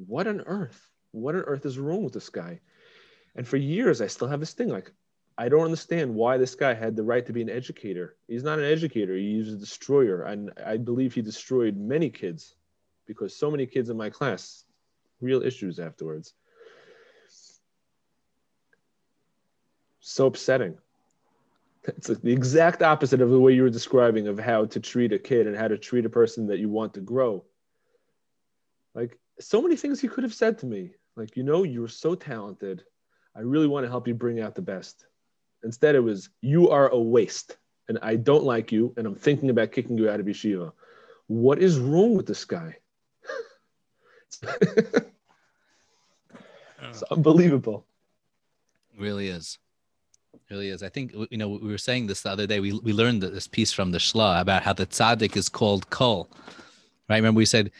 What on earth? What on earth is wrong with this guy? And for years, I still have this thing like, I don't understand why this guy had the right to be an educator. He's not an educator. He's a destroyer. And I believe he destroyed many kids because so many kids in my class, real issues afterwards. So upsetting. It's like the exact opposite of the way you were describing of how to treat a kid and how to treat a person that you want to grow. Like so many things he could have said to me. Like, you know, you're so talented. I really want to help you bring out the best. Instead, it was, you are a waste and I don't like you and I'm thinking about kicking you out of yeshiva. What is wrong with this guy? it's uh. unbelievable. really is. really is. I think you know we were saying this the other day. We we learned this piece from the Shla about how the tzaddik is called kol. Right? Remember we said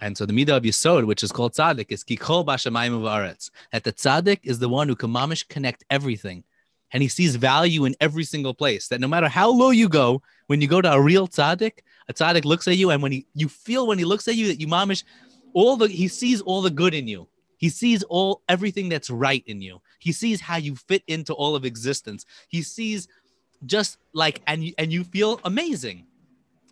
and so the midah of Yisod, which is called tzaddik, is kikol bashamayim uvaretz. That the tzaddik is the one who can mamish connect everything, and he sees value in every single place. That no matter how low you go, when you go to a real tzaddik, a tzaddik looks at you, and when he you feel when he looks at you that you mamish, all the he sees all the good in you. He sees all everything that's right in you. He sees how you fit into all of existence. He sees just like and you, and you feel amazing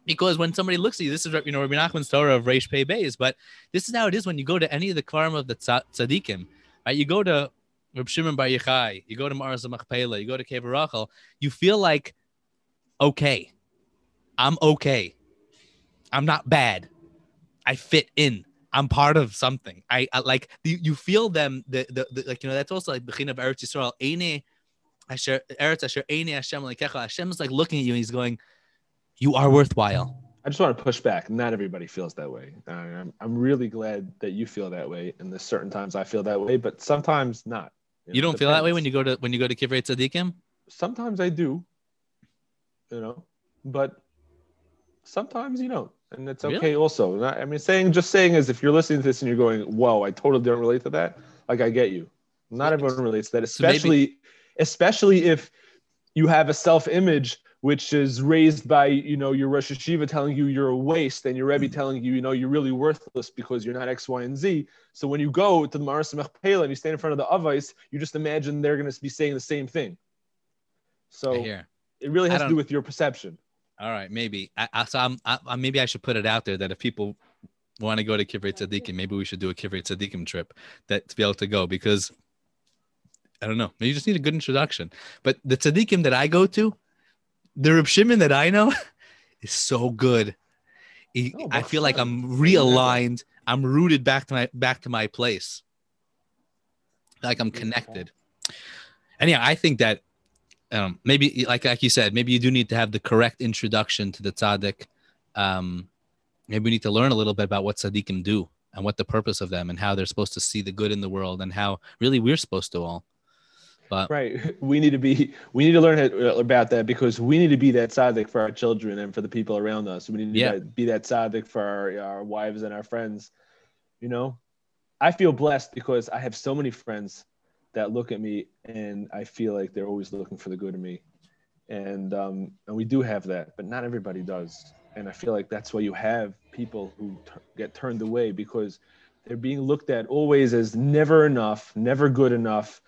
because when somebody looks at you, this is you know Rabbi Nachman's Torah of Reish Pei Beis, but this is how it is when you go to any of the Kvarim of the tzaddikim, right? You go to Reb Shimon Bar Yochai, you go to Maras Machpelah, you go to Kever Rachel, you feel like okay, I'm okay. I'm not bad. I fit in. I'm part of something. I, I like you, you feel them the, the, the like you know that's also like Bechin of Eretz Yisrael. Eine Asher Eretz Asher Eine Hashem Lekecha. Hashem is like looking at you and he's going, "You are worthwhile." I just want to push back. Not everybody feels that way. I'm I'm really glad that you feel that way, and there's certain times I feel that way, but sometimes not. You, know, don't feel that way when you go to when you go to Kivrei Tzadikim. Sometimes I do. You know, but sometimes you don't and it's okay really? also i mean saying just saying is if you're listening to this and you're going whoa i totally don't relate to that like i get you not everyone relates to that especially so maybe- especially if you have a self-image which is raised by you know your Rosh Yeshiva telling you you're a waste and your Rebbe mm. telling you you know you're really worthless because you're not X, Y, and Z. So when you go to the Maras Pela and you stand in front of the Avais, you just imagine they're going to be saying the same thing. So it really has to do with your perception. All right, maybe. I, I so I'm, I, maybe I should put it out there that if people want to go to Kivrei Tzadikim, maybe we should do a Kivrei Tzadikim trip that to be able to go because I don't know. Maybe you just need a good introduction. But the Tzadikim that I go to, the Reb Shimon that I know is so good. He, oh, I feel like I'm realigned. I'm rooted back to my back to my place. Like I'm connected. And yeah, I think that um, maybe like like you said, maybe you do need to have the correct introduction to the tzaddik. Um, maybe we need to learn a little bit about what tzaddikim do and what the purpose of them and how they're supposed to see the good in the world and how really we're supposed to all. But right, we need to be we need to learn about that because we need to be that tzaddik for our children and for the people around us. We need to yeah. be that tzaddik for our, our wives and our friends. You know, I feel blessed because I have so many friends that look at me and I feel like they're always looking for the good in me. And um, and we do have that, but not everybody does. And I feel like that's why you have people who t- get turned away because they're being looked at always as never enough, never good enough.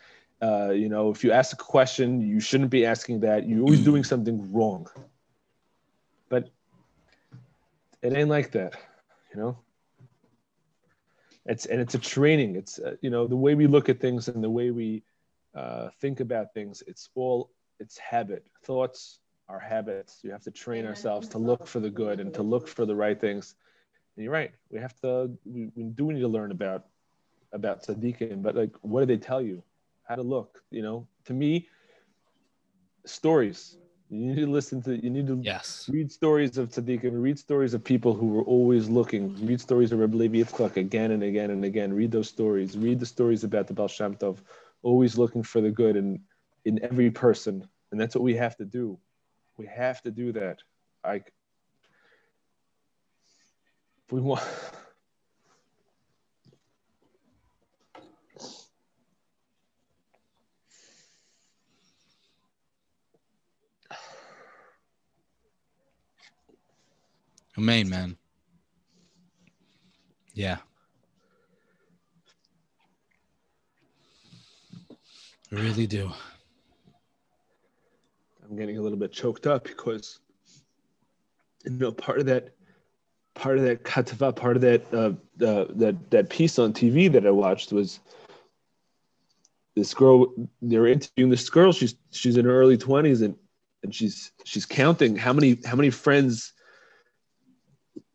Uh, you know, if you ask a question, you shouldn't be asking that. You're always doing something wrong. But it ain't like that, you know? It's and it's a training. It's uh, you know the way we look at things and the way we uh, think about things it's all it's habit. Thoughts are habits. You have to train ourselves to look for the good and to look for the right things. And you're right. We have to we, we do need to learn about about tzaddikim but like what do they tell you how to look you know to me stories you need to listen to. You need to yes. read stories of tzaddikim. Read stories of people who were always looking. Read stories of Rebbe Levi Yitzchak again and again and again. Read those stories. Read the stories about the Baal Shem Tov, always looking for the good in in every person, and that's what we have to do. We have to do that. Like, if we want. Amen, man. Yeah. I really do. I'm getting a little bit choked up because you know part of that part of that katava, part of that uh, uh, that that piece on TV that I watched was this girl. They're interviewing this girl. She's she's in her early 20s and and she's she's counting how many how many friends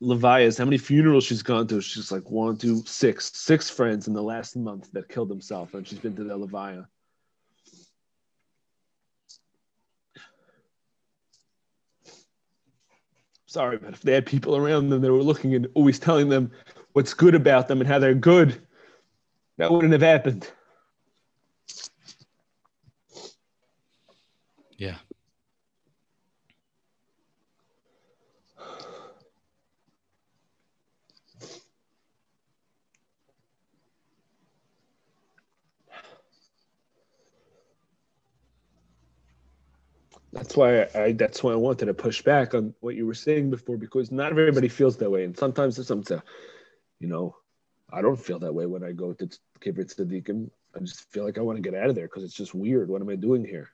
Levias, how many funerals she's gone to? She's like one, two, six, six friends in the last month that killed themselves, and she's been to the Levia. Sorry, but if they had people around them that were looking and always telling them what's good about them and how they're good, that wouldn't have happened. Yeah. That's why I that's why I wanted to push back on what you were saying before because not everybody feels that way, and sometimes there's something, you know, I don't feel that way when I go to Kivrei Tzadikim. I just feel like I want to get out of there because it's just weird. What am I doing here?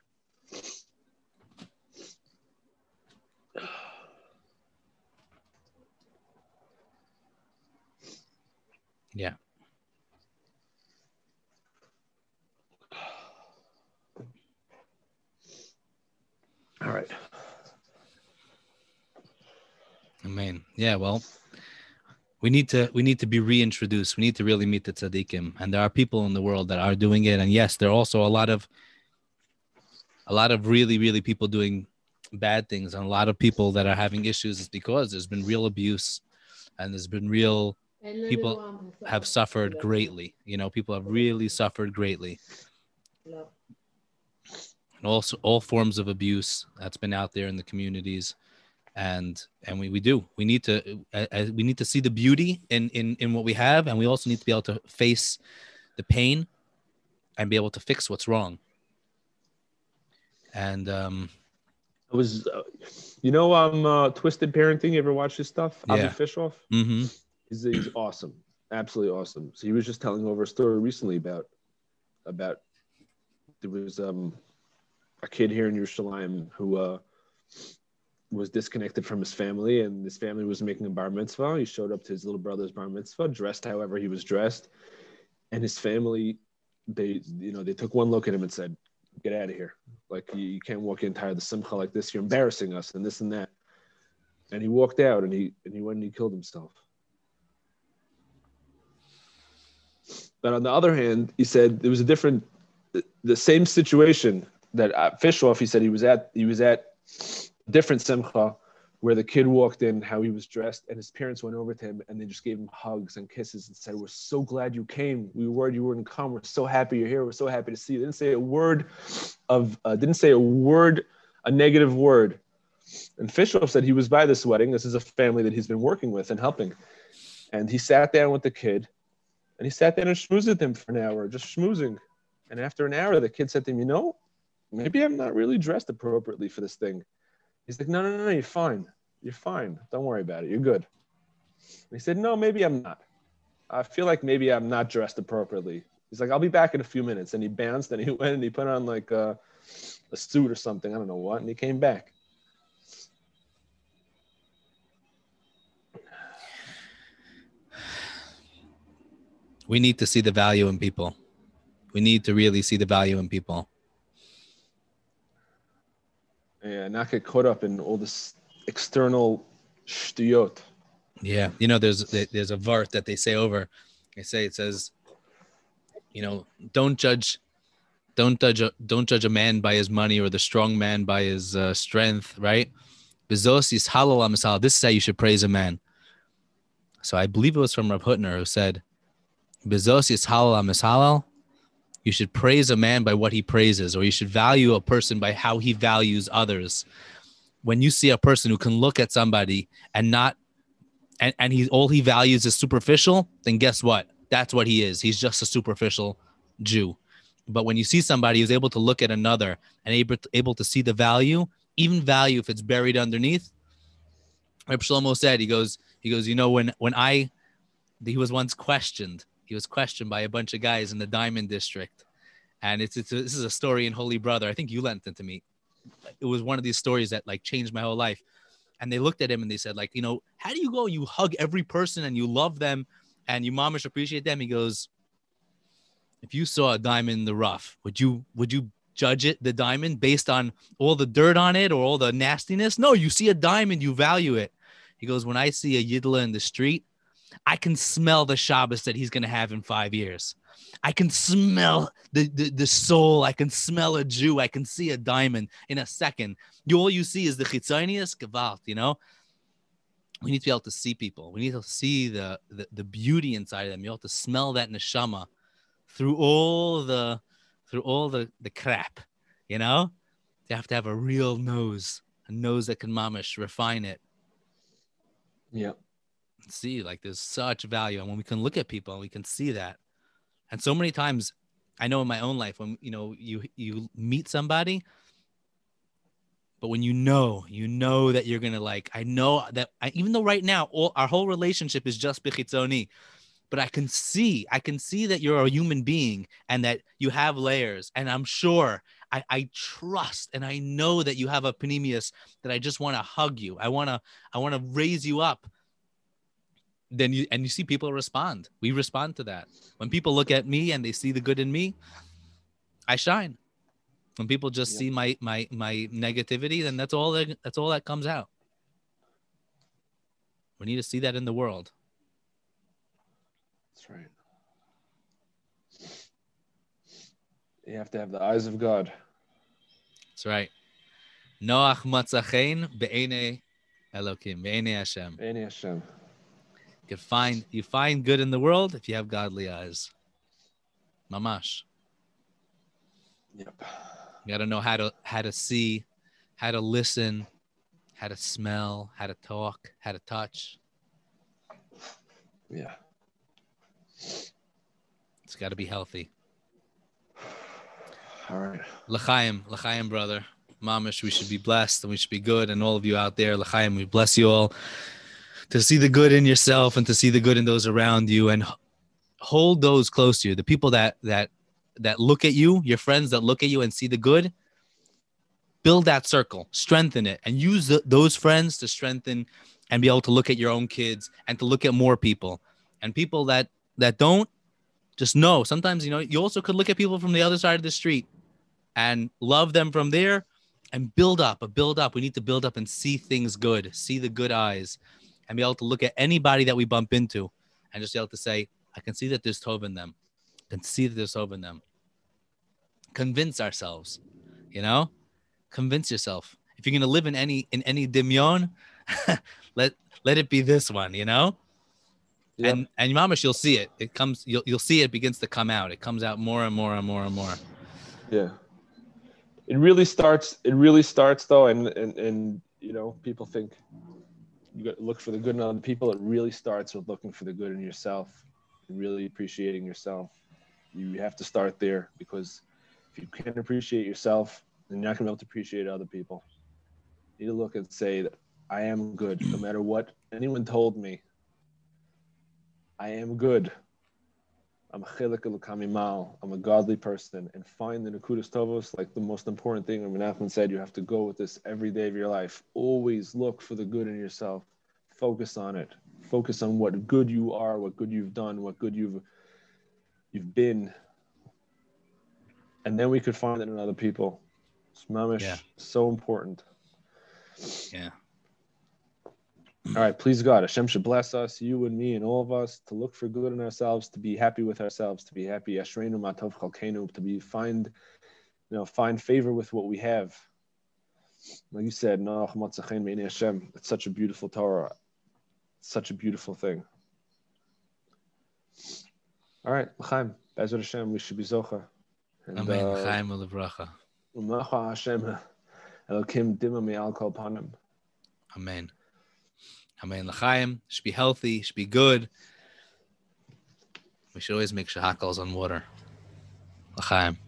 Yeah. All right. I mean, yeah, well, we need to we need to be reintroduced. We need to really meet the tzaddikim, and there are people in the world that are doing it. And yes, there are also a lot of a lot of really really people doing bad things, and a lot of people that are having issues is because there's been real abuse, and there's been real people have suffered greatly. You know, people have really suffered greatly. And also all forms of abuse that's been out there in the communities. And and we, we do we need to uh, uh, we need to see the beauty in in in what we have. And we also need to be able to face the pain and be able to fix what's wrong. And um it was uh, you know um uh, twisted parenting you ever watch this stuff? Yeah. Avi Fishoff? Mhm. he's, he's awesome. Absolutely awesome. So he was just telling over a story recently about about there was um a kid here in Yerushalayim who uh was disconnected from his family and his family was making a bar mitzvah. He showed up to his little brother's bar mitzvah dressed however he was dressed and his family they you know they took one look at him and said get out of here. Like you, you can't walk in tired the simcha like this. You're embarrassing us and this and that. And he walked out and he and he went and he killed himself. But on the other hand he said there was a different the same situation that uh, Fishoff he said he was at he was at different simcha where the kid walked in how he was dressed and his parents went over to him and they just gave him hugs and kisses and said we're so glad you came. We were worried you wouldn't come. We're so happy you're here. We're so happy to see you. Didn't say a word of uh, didn't say a word a negative word. And Fishoff said he was by this wedding. This is a family that he's been working with and helping. And he sat down with the kid and he sat down and schmoozed with him for an hour just schmoozing. And after an hour the kid said to him you know maybe i'm not really dressed appropriately for this thing. He's like no no no no you're fine. You're fine. Don't worry about it. You're good. And he said no maybe i'm not. I feel like maybe i'm not dressed appropriately. He's like i'll be back in a few minutes. And he bounced and he went and he put on like a, a suit or something. I don't know what. And he came back. We need to see the value in people. We need to really see the value in people and not get caught up in all this external shtuyot Yeah, you know, there's there's a vart that they say over. They say it says, you know, don't judge, don't judge, a, don't judge a man by his money or the strong man by his uh, strength, right? Bezos is halal. This is how you should praise a man. So I believe it was from Rav Hutner who said, Bezos is halal amishalal. You should praise a man by what he praises, or you should value a person by how he values others. When you see a person who can look at somebody and not and, and he's all he values is superficial, then guess what? That's what he is. He's just a superficial Jew. But when you see somebody who's able to look at another and able to, able to see the value, even value if it's buried underneath, Reb Shlomo said, he goes, he goes, you know, when when I he was once questioned, he was questioned by a bunch of guys in the Diamond District. And it's, it's a, this is a story in Holy Brother. I think you lent it to me. It was one of these stories that like changed my whole life and they looked at him and they said like you know how do you go you hug every person and you love them and you momish appreciate them he goes if you saw a diamond in the rough would you would you judge it the diamond based on all the dirt on it or all the nastiness no you see a diamond you value it he goes when i see a yidla in the street i can smell the shabbos that he's going to have in five years I can smell the, the, the soul. I can smell a Jew. I can see a diamond in a second. You, all you see is the chitzonius gewalt, you know? We need to be able to see people. We need to see the, the, the beauty inside of them. You have to smell that neshama through all the through all the, the crap, you know? You have to have a real nose, a nose that can mamish, refine it. yeah See, like there's such value. And when we can look at people and we can see that. And so many times I know in my own life when you know you you meet somebody, but when you know, you know that you're gonna like, I know that I, even though right now all our whole relationship is just bichitzoni, but I can see, I can see that you're a human being and that you have layers. And I'm sure I, I trust and I know that you have a panemius that I just want to hug you. I wanna, I wanna raise you up. Then you and you see people respond. We respond to that. When people look at me and they see the good in me, I shine. When people just Yeah. see my my my negativity, then that's all that that's all that comes out. We need to see that in the world. That's right. You have to have the eyes of God. That's right. Noach matzachein be'ene Elokim, be'ene Hashem. Any Hashem. You find you find good in the world if you have godly eyes. Mamash. Yep. You got to know how to how to see, how to listen, how to smell, how to talk, how to touch. Yeah. It's got to be healthy. All right. L'chaim, l'chaim, brother. Mamish, we should be blessed and we should be good. And all of you out there, l'chaim, we bless you all to see the good in yourself and to see the good in those around you and hold those close to you. The people that that that look at you, your friends that look at you and see the good, build that circle, strengthen it, and use the, those friends to strengthen and be able to look at your own kids and to look at more people. And people that that don't, just know. Sometimes you know you also could look at people from the other side of the street and love them from there and build up, a build up. We need to build up and see things good, see the good eyes, and be able to look at anybody that we bump into and just be able to say, I can see that there's Tov in them. I can see that there's Tov in them. Convince ourselves, you know? Convince yourself. If you're gonna live in any in any dimyon, let let it be this one, you know? Yep. And and mamash, you'll see it. It comes, you'll you'll see it begins to come out. It comes out more and more and more and more. Yeah. It really starts. It really starts though, and and and you know, people think you got to look for the good in other people. It really starts with looking for the good in yourself, and really appreciating yourself. You have to start there because if you can't appreciate yourself, then you're not gonna be able to appreciate other people. You need to look and say that I am good, no matter what anyone told me. I am good. I'm a chilik mal. I'm a godly person, and find the nakudas tovos like the most important thing. Rabbi Nachman said you have to go with this every day of your life. Always look for the good in yourself. Focus on it. Focus on what good you are, what good you've done, what good you've you've been, and then we could find it in other people. It's mamish Yeah. so important. Yeah. All right, please God, Hashem should bless us, you and me, and all of us, to look for good in ourselves, to be happy with ourselves, to be happy, Ashreinu Matov to be find, you know, find favor with what we have. Like you said, Noach Matzachein Me'ini Hashem. It's such a beautiful Torah, such a beautiful thing. All right, L'chaim, Bezrat Hashem, we should be Zocha. And, Amen. uh, L'chaim u'levracha. U'macha Hashem, Elokim Dima Me'al Kol Panim. Amen. Amen. L'chaim should be healthy, should be good. We should always make shehakols on water. L'chaim.